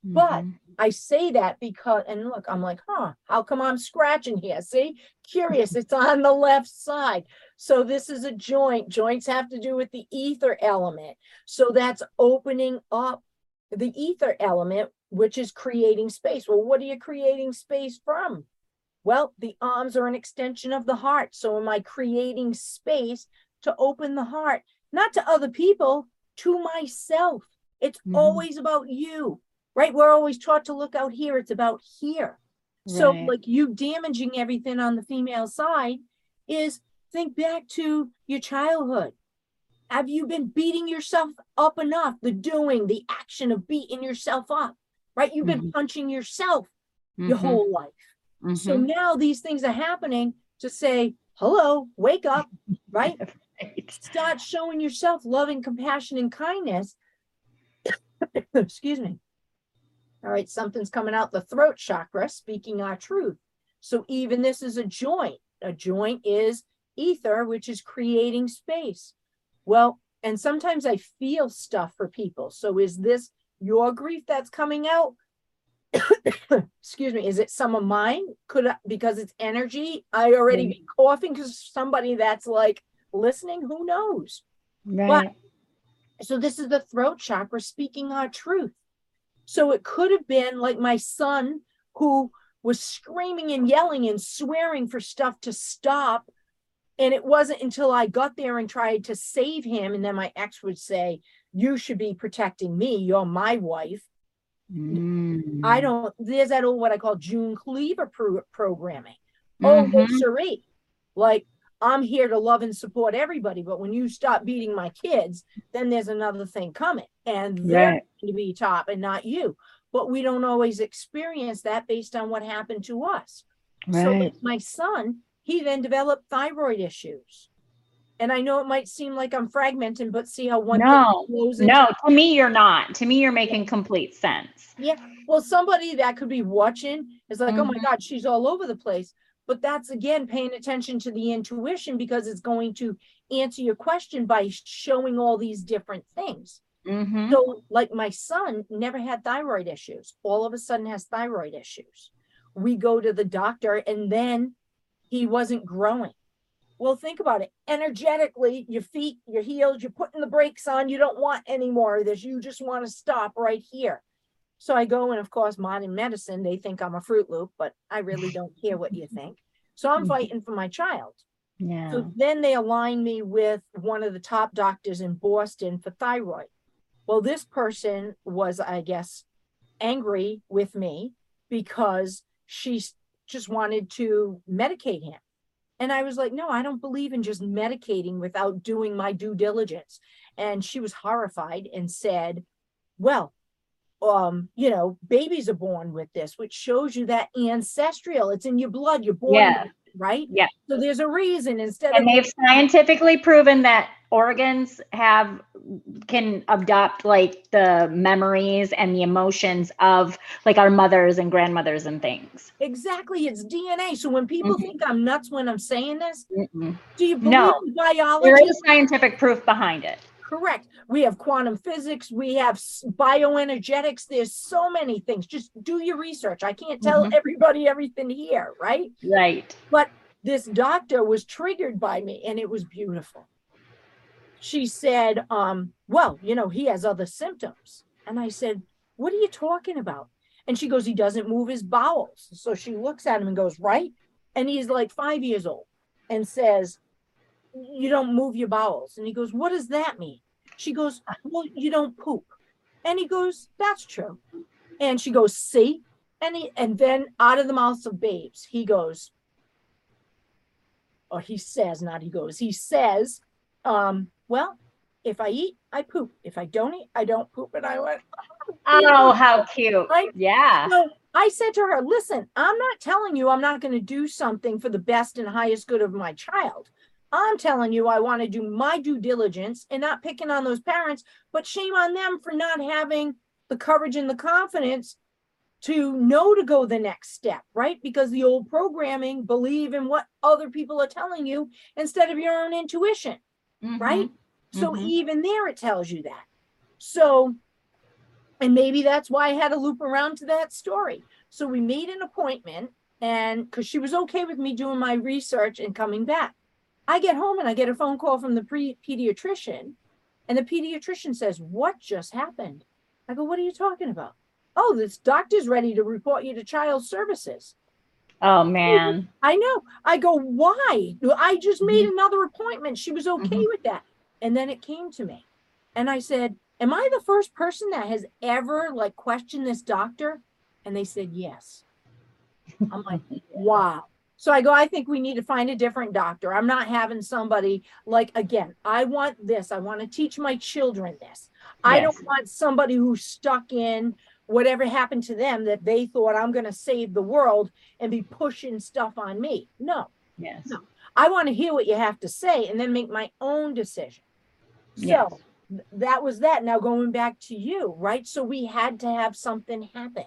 But Mhm. I say that because, and look, I'm like, huh, how come I'm scratching here? See, curious, it's on the left side. So this is a joint. Joints have to do with the ether element. So that's opening up the ether element, which is creating space. Well, what are you creating space from? Well, the arms are an extension of the heart. So am I creating space to open the heart, not to other people, to myself? It's Mhm. always about you right? We're always taught to look out here. It's about here. So, like you damaging everything on the female side is think back to your childhood. Have you been beating yourself up enough? The doing, the action of beating yourself up, right? You've been punching yourself your Mhm, whole life. So mhm. now these things are happening to say, hello, wake up, *laughs* right? Right. start showing yourself loving compassion and kindness *coughs* excuse me all right something's coming out the throat chakra speaking our truth so even this is a joint a joint is ether which is creating space well and sometimes i feel stuff for people so is this your grief that's coming out *coughs* excuse me is it some of mine could I, because it's energy i already be coughing because somebody that's like listening who knows Right. so this is the throat chakra speaking our truth. So it could have been like my son who was screaming and yelling and swearing for stuff to stop. And it wasn't until I got there and tried to save him. And then my ex would say, You should be protecting me. You're my wife. Mm. I don't, there's that old what I call June Cleaver pro- programming. Oh, no, Mhm. siree. Like, I'm here to love and support everybody, but when you stop beating my kids, then there's another thing coming, and they're Right. going to be top and not you. But we don't always experience that based on what happened to us. So, Right. with my son, he then developed thyroid issues. And I know it might seem like I'm fragmenting, but see how one No, No, to me, you're not. To me, you're making complete sense. Yeah. Well, somebody that could be watching is like, oh my Mhm. God, she's all over the place. But that's again paying attention to the intuition because it's going to answer your question by showing all these different things. Mhm. So, like my son never had thyroid issues, all of a sudden has thyroid issues. We go to the doctor and then he wasn't growing. Well, think about it. Energetically, your feet, your heels, you're putting the brakes on. You don't want any more of this. You just want to stop right here. So I go, and of course, modern medicine, they think I'm a Fruit Loop, but I really *laughs* don't care what you think. So I'm Mhm. fighting for my child. Yeah. So then they align me with one of the top doctors in Boston for thyroid. Well, this person was, I guess, angry with me because she just wanted to medicate him. And I was like, no, I don't believe in just medicating without doing my due diligence. And she was horrified and said, well, um, you know, babies are born with this, which shows you that ancestral, it's in your blood, you're born, Yeah. right? Yeah. So there's a reason instead And of they've scientifically proven that organs have can adopt like the memories and the emotions of like our mothers and grandmothers and things. Exactly. It's DNA. So when people Mhm. think I'm nuts when I'm saying this, Mm-mm. do you believe No. in biology? There is scientific proof behind it. Correct. We have quantum physics, we have bioenergetics. There's so many things. Just do your research. I can't tell Mhm. everybody everything here, right? Right. But this doctor was triggered by me and it was beautiful. She said, um, Well, you know, he has other symptoms. And I said, What are you talking about? And she goes, He doesn't move his bowels. So she looks at him and goes, Right. And he's like five years old and says, You don't move your bowels. And he goes, What does that mean? She goes, Well, you don't poop. And he goes, That's true. And she goes, See? And he, and then out of the mouths of babes, he goes, or he says, not he goes, he says, um, well, if I eat, I poop. If I don't eat, I don't poop. And I went, Oh, how cute. Right? Yeah. so I said to her, listen, I'm not telling you I'm not going to do something for the best and highest good of my child. I'm telling you I want to do my due diligence and not picking on those parents, but shame on them for not having the courage and the confidence to know to go the next step, right? Because the old programming believe in what other people are telling you instead of your own intuition. Right? So Mhm. even there, it tells you that. So, and maybe that's why I had to loop around to that story. So we made an appointment, and because she was okay with me doing my research and coming back, I get home and I get a phone call from the pre- pediatrician, and the pediatrician says, "What just happened?" I go, "What are you talking about?" Oh, this doctor's ready to report you to child services. Oh *laughs* man. I know. I go, why? I just made another appointment. She was okay Mhm. with that. And then it came to me. And I said, Am I the first person that has ever like questioned this doctor? And they said, Yes. I'm like, *laughs* wow. So I go, I think we need to find a different doctor. I'm not having somebody like, again, I want this. I want to teach my children this. I don't want somebody who's stuck in whatever happened to them that they thought I'm going to save the world and be pushing stuff on me. No, Yes. No. I want to hear what you have to say and then make my own decision. So Yes. th- that was that. Now going back to you, right? So we had to have something happen.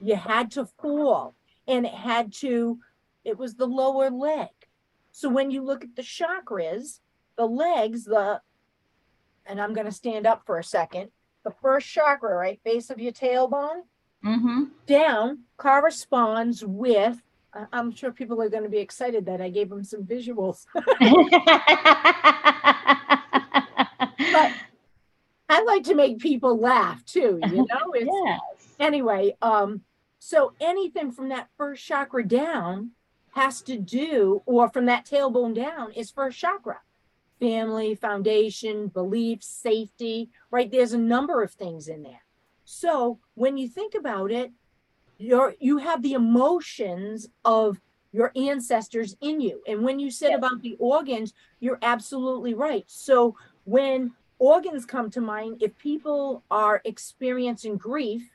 You had to fall and it had to, it was the lower leg. So when you look at the chakras, the legs, the, and I'm going to stand up for a second. The first chakra, right, base of your tailbone, Mm-hmm. down corresponds with i'm sure people are going to be excited that i gave them some visuals. *laughs* But i like to make people laugh too you *laughs* know? It's, yes. anyway um so anything from that first chakra down has to do or from that tailbone down is first chakra family foundation beliefs, safety right? There's a number of things in there. So when you think about it you're you have the emotions of your ancestors in you. And when you said Yes. about the organs you're absolutely right. So when organs come to mind if people are experiencing grief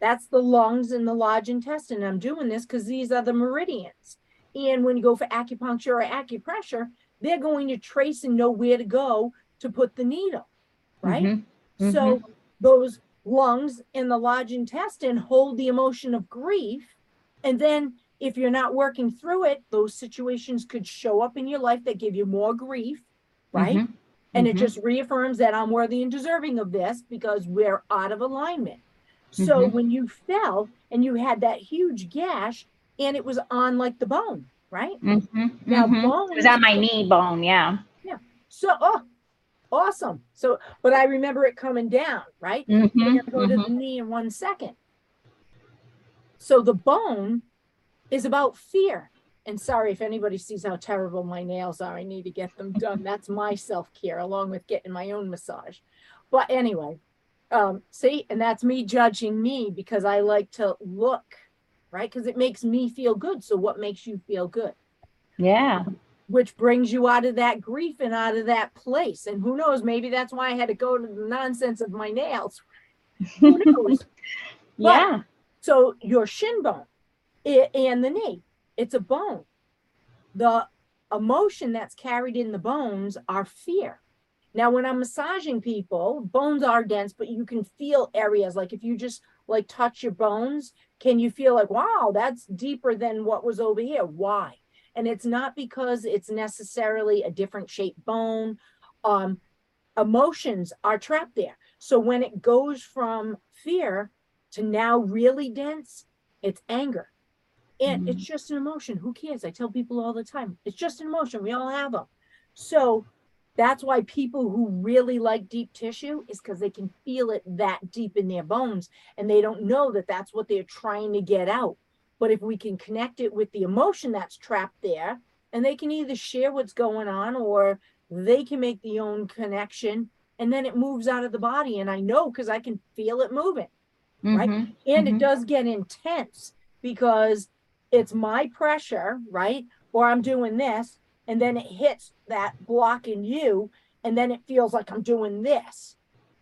that's the lungs and the large intestine i'm doing this because these are the meridians. And when you go for acupuncture or acupressure they're going to trace and know where to go to put the needle right Mhm. so those lungs and the large intestine hold the emotion of grief. And then if you're not working through it, those situations could show up in your life that give you more grief, right? Mhm. And it Mhm. just reaffirms that I'm worthy and deserving of this because we're out of alignment. So Mhm. when you fell and you had that huge gash and it was on like the bone, right? Mhm. Now, Mhm. bones- It was on my knee bone. Yeah. Yeah. So, oh, awesome. So, but I remember it coming down, right? Mhm. To go to the knee in one second. So the bone is about fear. And sorry if anybody sees how terrible my nails are. I need to get them done. That's my self care, along with getting my own massage. But anyway, um, see, and that's me judging me because I like to look, right? Because it makes me feel good. So, what makes you feel good? Yeah. which brings you out of that grief and out of that place. And who knows, maybe that's why I had to go to the nonsense of my nails. Who *laughs* knows? Yeah. so your shin bone and the knee, it's a bone. The emotion that's carried in the bones are fear. Now, when I'm massaging people, bones are dense, but you can feel areas like if you just like touch your bones, can you feel like, wow, that's deeper than what was over here? Why? And it's not because it's necessarily a different shaped bone. Um, emotions are trapped there. So when it goes from fear to now really dense, it's anger. And mm-hmm. it's just an emotion. Who cares? I tell people all the time, it's just an emotion. We all have them. So that's why people who really like deep tissue is because they can feel it that deep in their bones and they don't know that that's what they're trying to get out. But if we can connect it with the emotion that's trapped there, and they can either share what's going on or they can make the own connection and then it moves out of the body. And I know because I can feel it moving. Mm-hmm. Right. And mm-hmm. it does get intense because it's my pressure, right? Or I'm doing this, and then it hits that block in you, and then it feels like I'm doing this.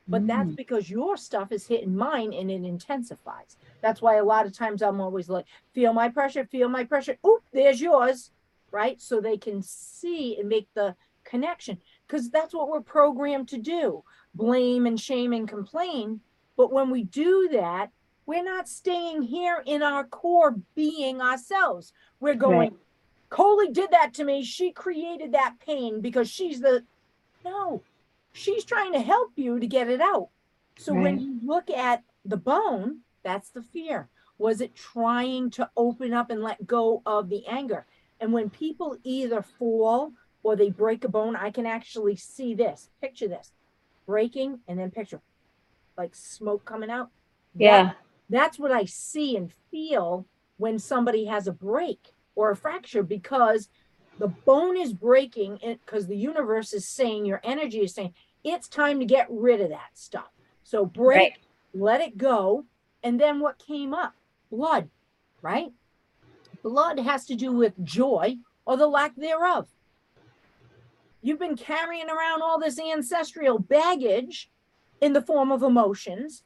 But mm. that's because your stuff is hitting mine and it intensifies. That's why a lot of times I'm always like, feel my pressure, feel my pressure. Oop, there's yours, right? So they can see and make the connection because that's what we're programmed to do blame and shame and complain. But when we do that, we're not staying here in our core being ourselves. We're going, right. Colie did that to me. She created that pain because she's the no, she's trying to help you to get it out. So right. when you look at the bone, that's the fear. Was it trying to open up and let go of the anger? And when people either fall or they break a bone, I can actually see this. Picture this breaking and then picture like smoke coming out. Yeah. That, that's what I see and feel when somebody has a break or a fracture because the bone is breaking because the universe is saying your energy is saying it's time to get rid of that stuff. So break right. let it go. And then what came up? Blood right? Blood has to do with joy or the lack thereof. You've been carrying around all this ancestral baggage in the form of emotions.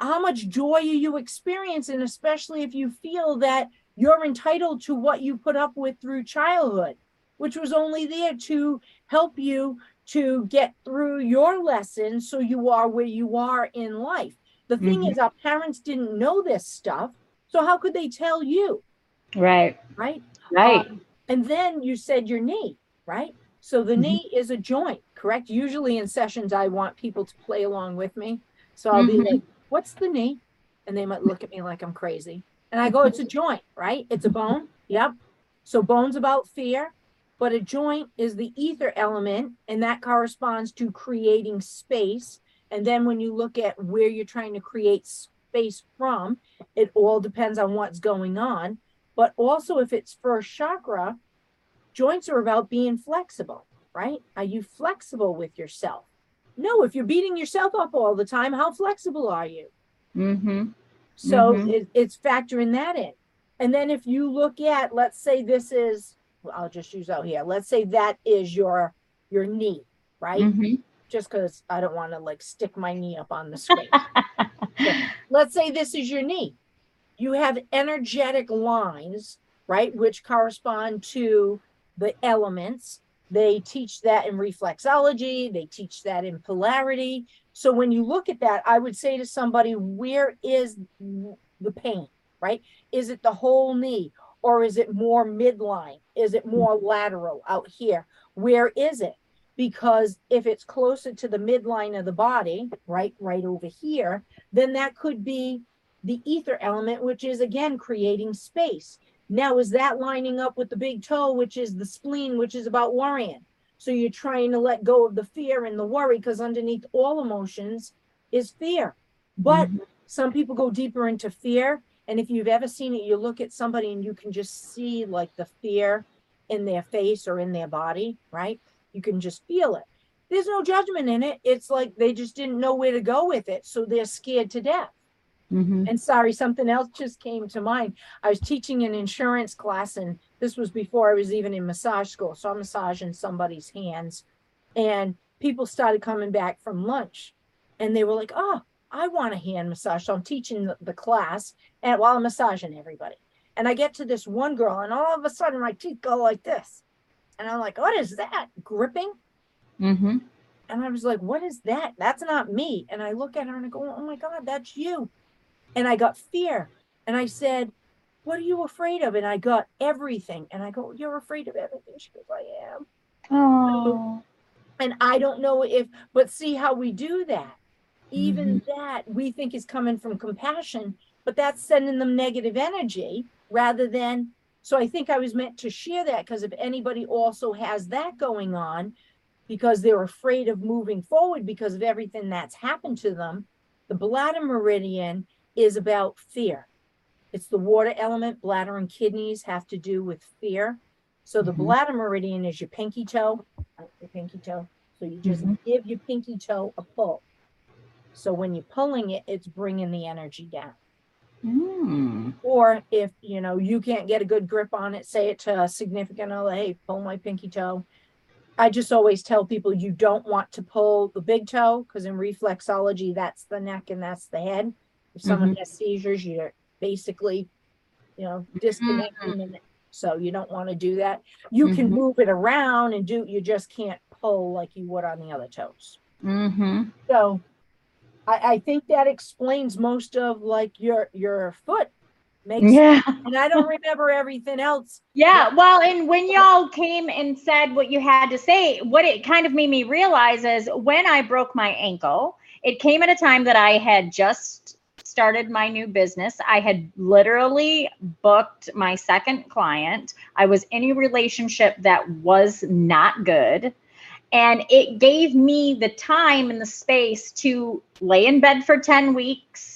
How much joy are you experiencing especially if you feel that you're entitled to what you put up with through childhood, which was only there to help you to get through your lessons so you are where you are in life. The thing mm-hmm. is, our parents didn't know this stuff. So how could they tell you? Right. Right. Right. Um, and then you said your knee, right? So the mm-hmm. knee is a joint, correct? Usually in sessions, I want people to play along with me. So I'll mm-hmm. be like, what's the knee? And they might look at me like I'm crazy. And I go, it's a joint, right? It's a bone. Yep. So bone's about fear, but a joint is the ether element, and that corresponds to creating space. And then when you look at where you're trying to create space from, it all depends on what's going on. But also, if it's first chakra, joints are about being flexible, right? Are you flexible with yourself? No, if you're beating yourself up all the time, how flexible are you? Mm-hmm. So mm-hmm. it, it's factoring that in. And then if you look at, let's say this is, well, I'll just use out here. Let's say that is your your knee, right? Mm-hmm. Just because I don't want to like stick my knee up on the screen. *laughs* let's say this is your knee. You have energetic lines, right, which correspond to the elements. They teach that in reflexology. They teach that in polarity. So when you look at that, I would say to somebody, where is the pain, right? Is it the whole knee or is it more midline? Is it more lateral out here? Where is it? Because if it's closer to the midline of the body, right, right over here, then that could be the ether element, which is again creating space. Now, is that lining up with the big toe, which is the spleen, which is about worrying? So you're trying to let go of the fear and the worry because underneath all emotions is fear. But mm-hmm. some people go deeper into fear. And if you've ever seen it, you look at somebody and you can just see like the fear in their face or in their body, right? You can just feel it. There's no judgment in it. It's like they just didn't know where to go with it. So they're scared to death. Mm-hmm. And sorry, something else just came to mind. I was teaching an insurance class, and this was before I was even in massage school. So I'm massaging somebody's hands, and people started coming back from lunch, and they were like, "Oh, I want a hand massage." So I'm teaching the, the class, and while I'm massaging everybody, and I get to this one girl, and all of a sudden my teeth go like this, and I'm like, "What is that? Gripping?" Mm-hmm. And I was like, what is that? That's not me. And I look at her and I go, oh my God, that's you. And I got fear. And I said, what are you afraid of? And I got everything. And I go, you're afraid of everything. She goes, I am. Oh. And I don't know if, but see how we do that. Even Mm-hmm. that we think is coming from compassion, but that's sending them negative energy rather than. So I think I was meant to share that because if anybody also has that going on, because they're afraid of moving forward because of everything that's happened to them, the bladder meridian is about fear. It's the water element. Bladder and kidneys have to do with fear. So the Mhm. bladder meridian is your pinky toe, your pinky toe. So you just Mhm. give your pinky toe a pull. So when you're pulling it, it's bringing the energy down. Mm. Or if you know you can't get a good grip on it, say it to a significant other, hey, pull my pinky toe. I just always tell people you don't want to pull the big toe because in reflexology, that's the neck and that's the head. If someone has seizures, you're basically, you know, disconnecting them. So you don't want to do that. You can Mhm. move it around and do, you just can't pull like you would on the other toes. Mm-hmm. So I, I think that explains most of like your your foot makes Yeah. and I don't remember everything else. Yeah, well, and when y'all came and said what you had to say, what it kind of made me realize is when I broke my ankle, it came at a time that I had just started my new business. I had literally booked my second client. I was in a relationship that was not good. And it gave me the time and the space to lay in bed for 10 weeks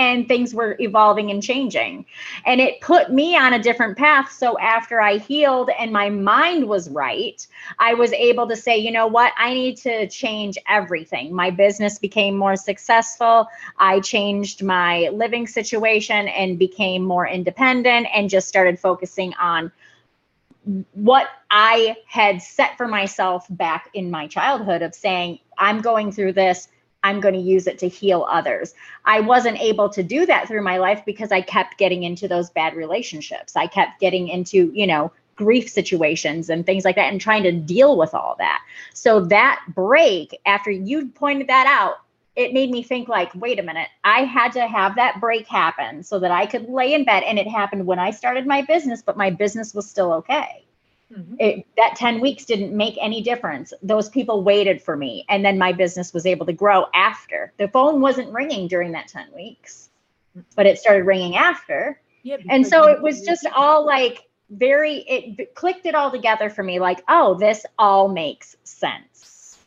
and things were evolving and changing. And it put me on a different path. So after i healed and my mind was right i was able to say you know what? I need to change everything. My business became more successful. I changed my living situation and became more independent and just started focusing on what i had set for myself back in my childhood of saying i'm going through this I'm going to use it to heal others. I wasn't able to do that through my life because I kept getting into those bad relationships. I kept getting into, you know, grief situations and things like that and trying to deal with all that. So that break, after you pointed that out, it made me think like, wait a minute, I had to have that break happen so that I could lay in bed and it happened when I started my business, but my business was still okay Mhm. it, that 10 weeks didn't make any difference. Those people waited for me. And then my business was able to grow after. The phone wasn't ringing during that 10 weeks, but it started ringing after. Yeah, And so it was just all like very, it clicked it all together for me like, oh, this all makes sense.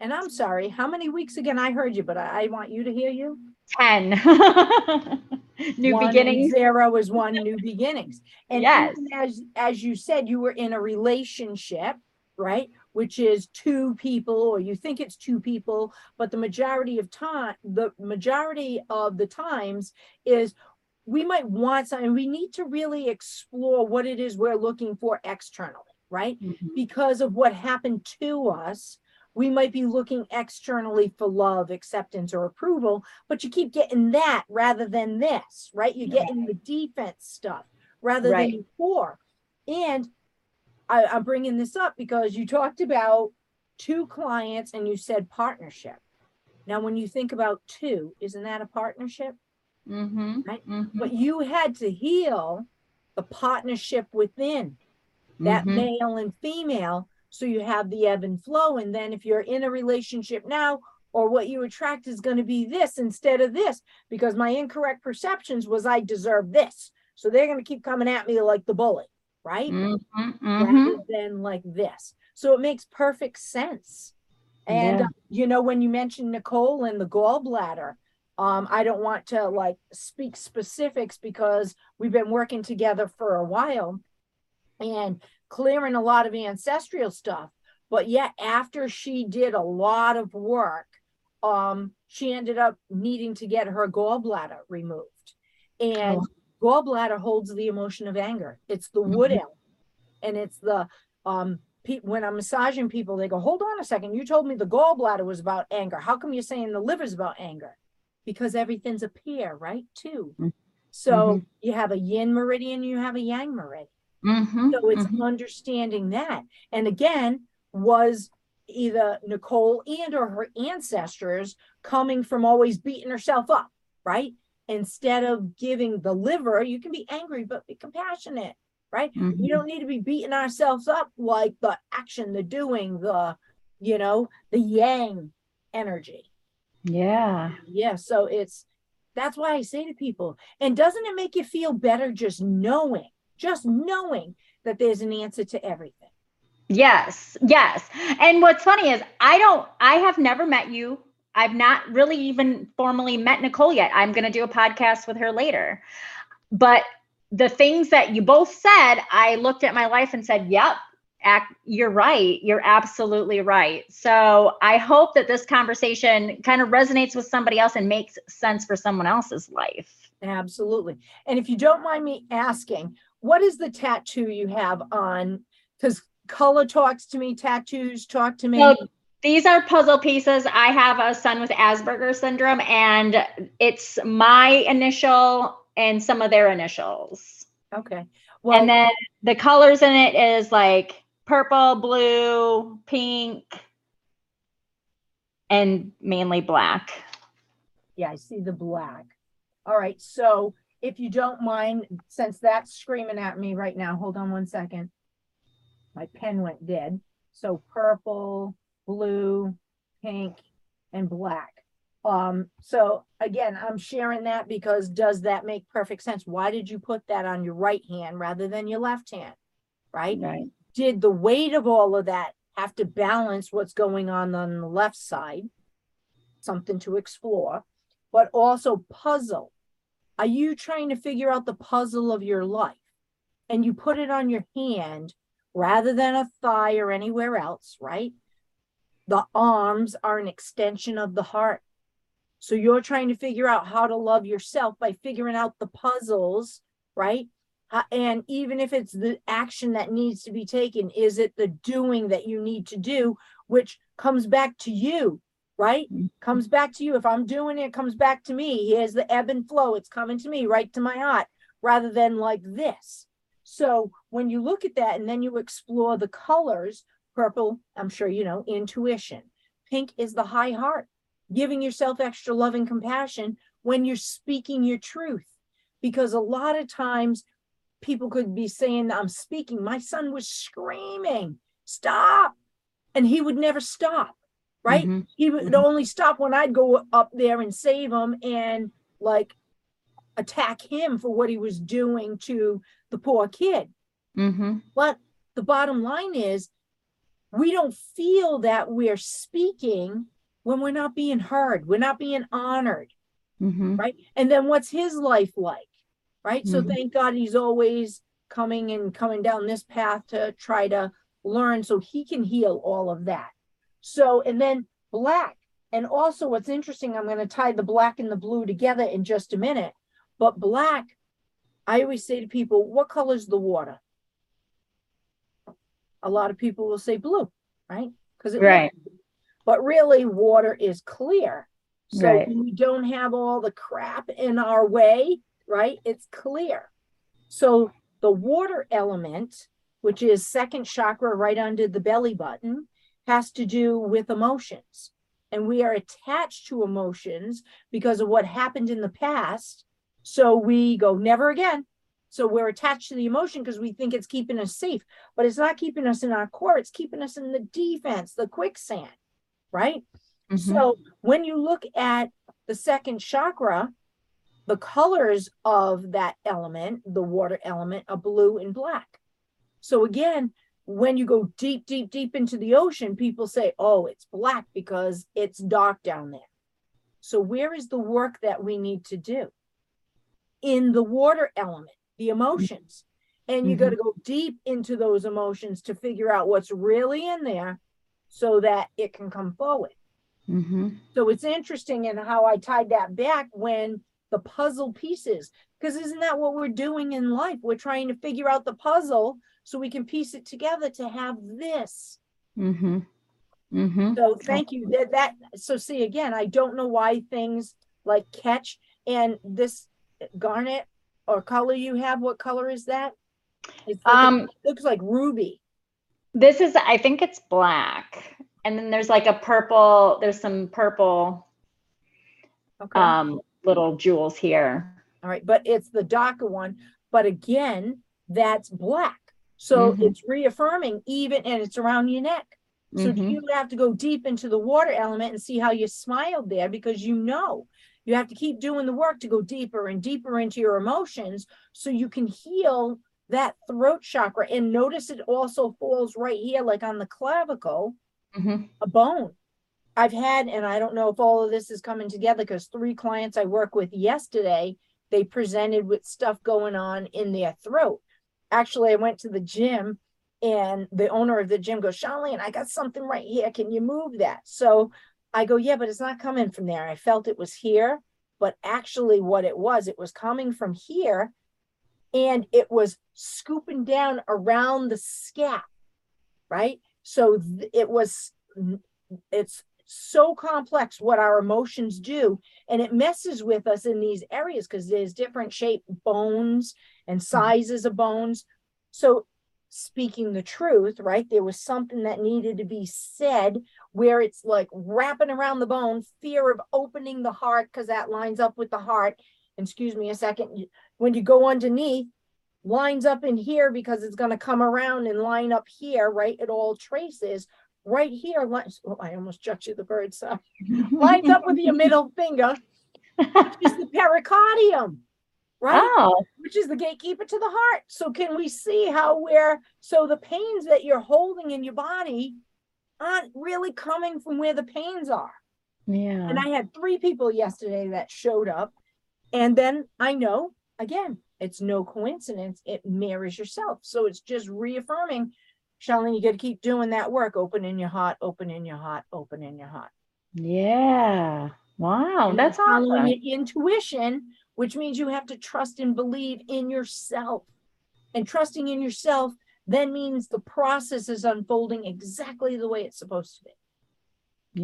And I'm sorry, how many weeks again? I heard you, but I, I want you to hear you. 10 *laughs* new One beginnings. Zero is one new beginnings. And Yes. as as you said, you were in a relationship, right? Which is two people, or you think it's two people, but the majority of time, the majority of the times is we might want something. We need to really explore what it is we're looking for externally, right? Mhm. because of what happened to us, we might be looking externally for love, acceptance, or approval, but you keep getting that rather than this, right? You're getting the defense stuff rather Right. than core. And I, I'm bringing this up because you talked about two clients and you said partnership. Now, when you think about two, isn't that a partnership? Mhm. Right. Mhm. But you had to heal the partnership within that Mhm. male and female so you have the ebb and flow and then if you're in a relationship now or what you attract is going to be this instead of this because my incorrect perceptions was i deserve this so they're going to keep coming at me like the bully right Mhm. Mhm. rather than like this so it makes perfect sense and Yeah. uh, you know when you mentioned nicole and the gallbladder um, i don't want to like speak specifics because we've been working together for a while and clearing a lot of ancestral stuff. But yet, after she did a lot of work, um, she ended up needing to get her gallbladder removed. And gallbladder holds the emotion of anger. It's the wood Mhm. element, and it's the um. Pe- when I'm massaging people, they go, "Hold on a second. You told me the gallbladder was about anger. How come you're saying the liver's about anger? Because everything's a pair, right? Too. Mhm. So you have a yin meridian, you have a yang meridian. Mhm. So it's Mhm. understanding that. And again, was either Nicole and or her ancestors coming from always beating herself up, right? Instead of giving the liver, you can be angry, but be compassionate, right? Mhm. We don't need to be beating ourselves up like the action, the doing, the, you know, the yang energy. Yeah. Yeah. So it's, that's why I say to people, and doesn't it make you feel better just knowing, just knowing that there's an answer to everything? Yes, yes. And what's funny is I don't I have never met you. I've not really even formally met Nicole yet. I'm going to do a podcast with her later. But the things that you both said, I looked at my life and said, "Yep, act, you're right. You're absolutely right." So, I hope that this conversation kind of resonates with somebody else and makes sense for someone else's life. Absolutely. And if you don't mind me asking, what is the tattoo you have on? Because color talks to me, tattoos talk to me. So these are puzzle pieces. I have a son with Asperger's syndrome, and it's my initial and some of their initials. okay. Well, and then the colors in it is like purple, blue, pink, and mainly black. yeah, I see the black. All right. So if you don't mind, since that's screaming at me right now, hold on one second. My pen went dead. So purple, blue, pink, and black. Um, so again, I'm sharing that because does that make perfect sense? Why did you put that on your right hand rather than your left hand? Right? Right. Did the weight of all of that have to balance what's going on on the left side? Something to explore, but also puzzle. Are you trying to figure out the puzzle of your life? And you put it on your hand rather than a thigh or anywhere else, right? The arms are an extension of the heart. So you're trying to figure out how to love yourself by figuring out the puzzles, right? Uh, and even if it's the action that needs to be taken, is it the doing that you need to do, which comes back to you, right? Mhm. Comes back to you. If I'm doing it, it comes back to me. Here's the ebb and flow. It's coming to me, right to my heart, rather than like this. So when you look at that and then you explore the colors, purple, I'm sure you know, intuition. Pink is the high heart, giving yourself extra love and compassion when you're speaking your truth. Because a lot of times people could be saying, I'm speaking. My son was screaming, stop. And he would never stop, right? Mhm. He would Mhm. only stop when I'd go up there and save him and like attack him for what he was doing to the poor kid. Mhm. But the bottom line is, we don't feel that we're speaking when we're not being heard, we're not being honored, Mhm. right? And then what's his life like, right? So Mhm. thank God he's always coming and coming down this path to try to learn so he can heal all of that. So, and then black. And also, what's interesting, I'm going to tie the black and the blue together in just a minute. But black, I always say to people, what color is the water? A lot of people will say blue, right? Because it Right. but really water is clear. So Right. we don't have all the crap in our way, right? It's clear. So the water element, which is second chakra right under the belly button, has to do with emotions. And we are attached to emotions because of what happened in the past. So we go, never again. So we're attached to the emotion because we think it's keeping us safe, but it's not keeping us in our core. It's keeping us in the defense, the quicksand, right? Mhm. So when you look at the second chakra, the colors of that element, the water element, are blue and black. So again, when you go deep, deep, deep into the ocean, people say, oh, it's black because it's dark down there. So where is the work that we need to do? In the water element, the emotions. And you got to go deep into those emotions to figure out what's really in there so that it can come forward. Mhm. So it's interesting in how I tied that back when the puzzle pieces, because isn't that what we're doing in life? We're trying to figure out the puzzle so we can piece it together to have this. Mhm. Mhm. So thank you. That, that so see again, I don't know why things like catch and this garnet or color you have. What color is that? It's like Um looks like ruby. this is I think it's black. and then there's like a purple, there's some purple Okay. um little jewels here. All right, but it's the darker one. But again, that's black. So Mhm. it's reaffirming even and it's around your neck. So Mhm. you have to go deep into the water element and see how you smiled there because you know you have to keep doing the work to go deeper and deeper into your emotions so you can heal that throat chakra and notice it also falls right here like on the clavicle Mhm. a bone. I've had, and I don't know if all of this is coming together because three clients I work with yesterday, they presented with stuff going on in their throat. Actually, I went to the gym and the owner of the gym goes, Charlene, I got something right here. Can you move that? So I go, yeah, but it's not coming from there. I felt it was here, but actually, what it was, it was coming from here and it was scooping down around the scap, right? So it was, it's so complex what our emotions do, and it messes with us in these areas because there's different shaped bones and mm-hmm. sizes of bones. So, speaking the truth, right? There was something that needed to be said where it's like wrapping around the bone, fear of opening the heart because that lines up with the heart. And excuse me a second. When you go underneath, lines up in here because it's going to come around and line up here, right? It all traces right here. Lines, oh, I almost jumped you the bird. So *laughs* lines up with your middle finger, which is the *laughs* pericardium, right? Oh, which is the gatekeeper to the heart. So can we see how we're so the pains that you're holding in your body aren't really coming from where the pains are. yeah. And I had three people yesterday that showed up. And then I know again, it's no coincidence. It mirrors yourself. So it's just reaffirming, Charlene, you got to keep doing that work. Open in your heart, open in your heart, open in your heart. Yeah. Wow, And that's awesome. your intuition, which means you have to trust and believe in yourself. And trusting in yourself then means the process is unfolding exactly the way it's supposed to be.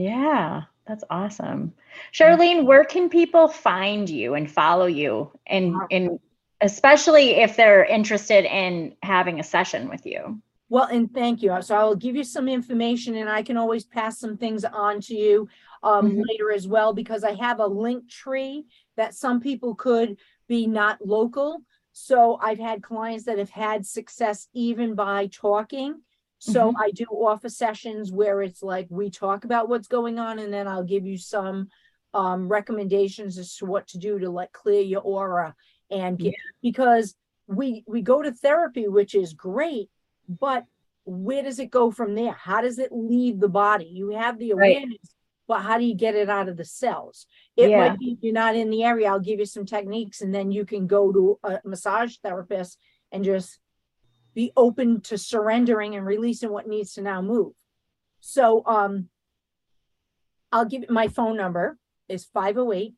Yeah, that's awesome. Charlene, where can people find you and follow you and and especially if they're interested in having a session with you? Well, and thank you. So I will give you some information and I can always pass some things on to you um, Mhm. later as well because I have a link tree that some people could be not local. So I've had clients that have had success even by talking. So Mhm. I do offer sessions where it's like we talk about what's going on and then I'll give you some um, recommendations as to what to do to like clear your aura and get because we we go to therapy, which is great, but where does it go from there? How does it leave the body? You have the Right. awareness, but how do you get it out of the cells? It Yeah. might be you're not in the area. I'll give you some techniques, and then you can go to a massage therapist and just be open to surrendering and releasing what needs to now move. So um I'll give you my phone number is 508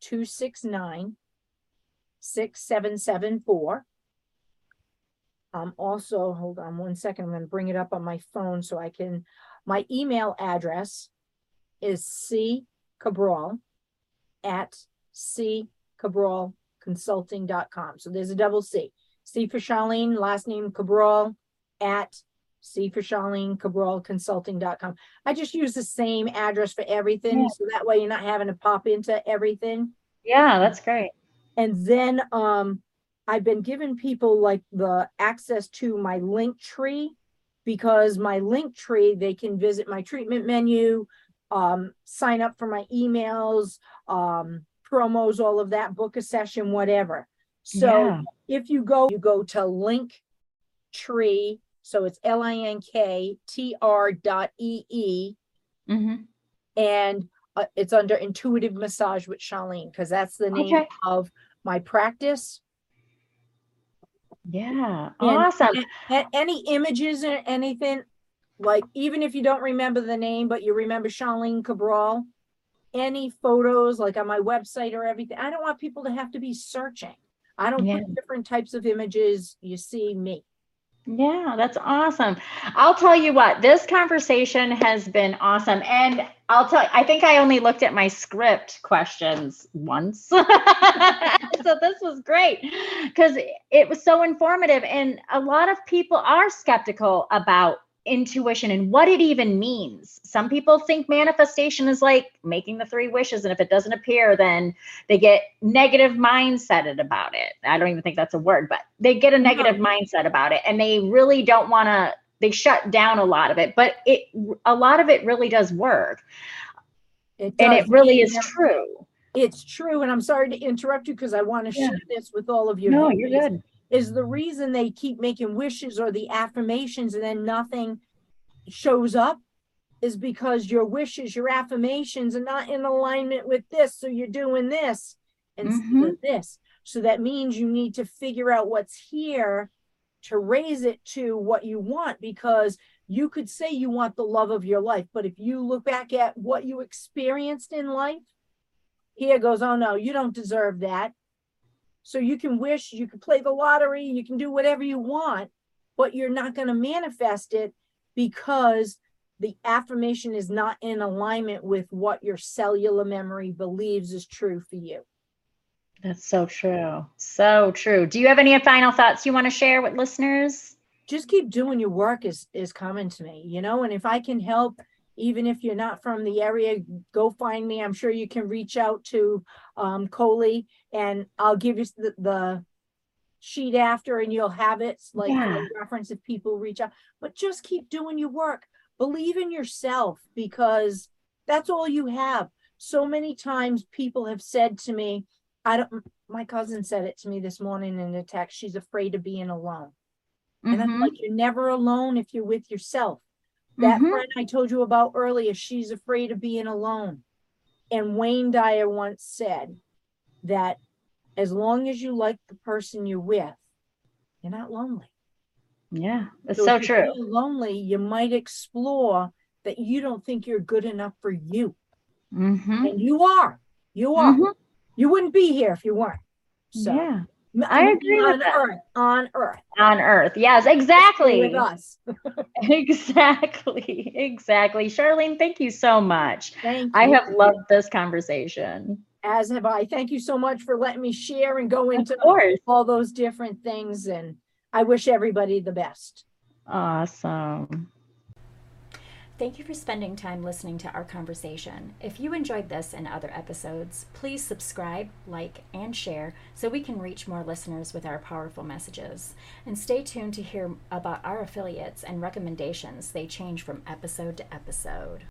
269 6774. Um, also, hold on one second. I'm going to bring it up on my phone so I can. My email address is c cabral at c cabral consulting.com. So there's a double C. C for Charlene, last name Cabral at C for Charlene Cabral consulting.com. I just use the same address for everything. Yeah. So that way you're not having to pop into everything. Yeah, that's great. And then um I've been giving people like the access to my link tree because my link tree, they can visit my treatment menu, um, sign up for my emails, um, promos, all of that, book a session, whatever. So Yeah. if you go, you go to link tree. So it's L-I-N-K-T-R dot E-E Mhm. and uh, it's under intuitive massage with Charlene because that's the name Okay. of my practice. Yeah. And- Awesome. A- any images or anything, like even if you don't remember the name, but you remember Charlene Cabral, any photos like on my website or everything, I don't want people to have to be searching. I don't Yeah. put different types of images. You see me. Yeah, that's awesome. I'll tell you what, this conversation has been awesome. And I'll tell you, I think I only looked at my script questions once. *laughs* so this was great because it was so informative. And a lot of people are skeptical about intuition and what it even means. Some people think manifestation is like making the three wishes, and if it doesn't appear, then they get negative mindseted about it. I don't even think that's a word, but they get a uh-huh. negative no. mindset about it, and they really don't want to. They shut down a lot of it, but it a lot of it really does work, it does. and it really is true. It's true, and I'm sorry to interrupt you because I want to yeah. share this with all of you. No, you're good is the reason they keep making wishes or the affirmations and then nothing shows up is because your wishes, your affirmations are not in alignment with this. So you're doing this instead mm-hmm. of this. So that means you need to figure out what's here to raise it to what you want because you could say you want the love of your life. But if you look back at what you experienced in life, here goes, oh no, you don't deserve that. So you can wish, you can play the lottery, you can do whatever you want, but you're not going to manifest it because the affirmation is not in alignment with what your cellular memory believes is true for you. That's so true. So true. Do you have any final thoughts you want to share with listeners? Just keep doing your work is is coming to me, you know, and if I can help even if you're not from the area, go find me. I'm sure you can reach out to um, Colie and I'll give you the, the sheet after and you'll have it like yeah. reference if people reach out. But just keep doing your work. Believe in yourself because that's all you have. So many times people have said to me, I don't my cousin said it to me this morning in a text. She's afraid of being alone. Mm-hmm. And I'm like, you're never alone if you're with yourself. That mm-hmm. friend I told you about earlier, she's afraid of being alone. And Wayne Dyer once said that as long as you like the person you're with, you're not lonely. Yeah, that's so, true. lonely, you might explore that you don't think you're good enough for you. Mm-hmm. And you are. You are. Mm-hmm. You wouldn't be here if you weren't. So yeah. I agree on Earth. On Earth. On Earth. Yes, exactly. With us. *laughs* exactly. Exactly. Charlene, thank you so much. Thank you. I have loved this conversation. As have I. Thank you so much for letting me share and go into all those different things. And I wish everybody the best. Awesome. Thank you for spending time listening to our conversation. If you enjoyed this and other episodes, please subscribe, like, and share so we can reach more listeners with our powerful messages. And stay tuned to hear about our affiliates and recommendations. They change from episode to episode.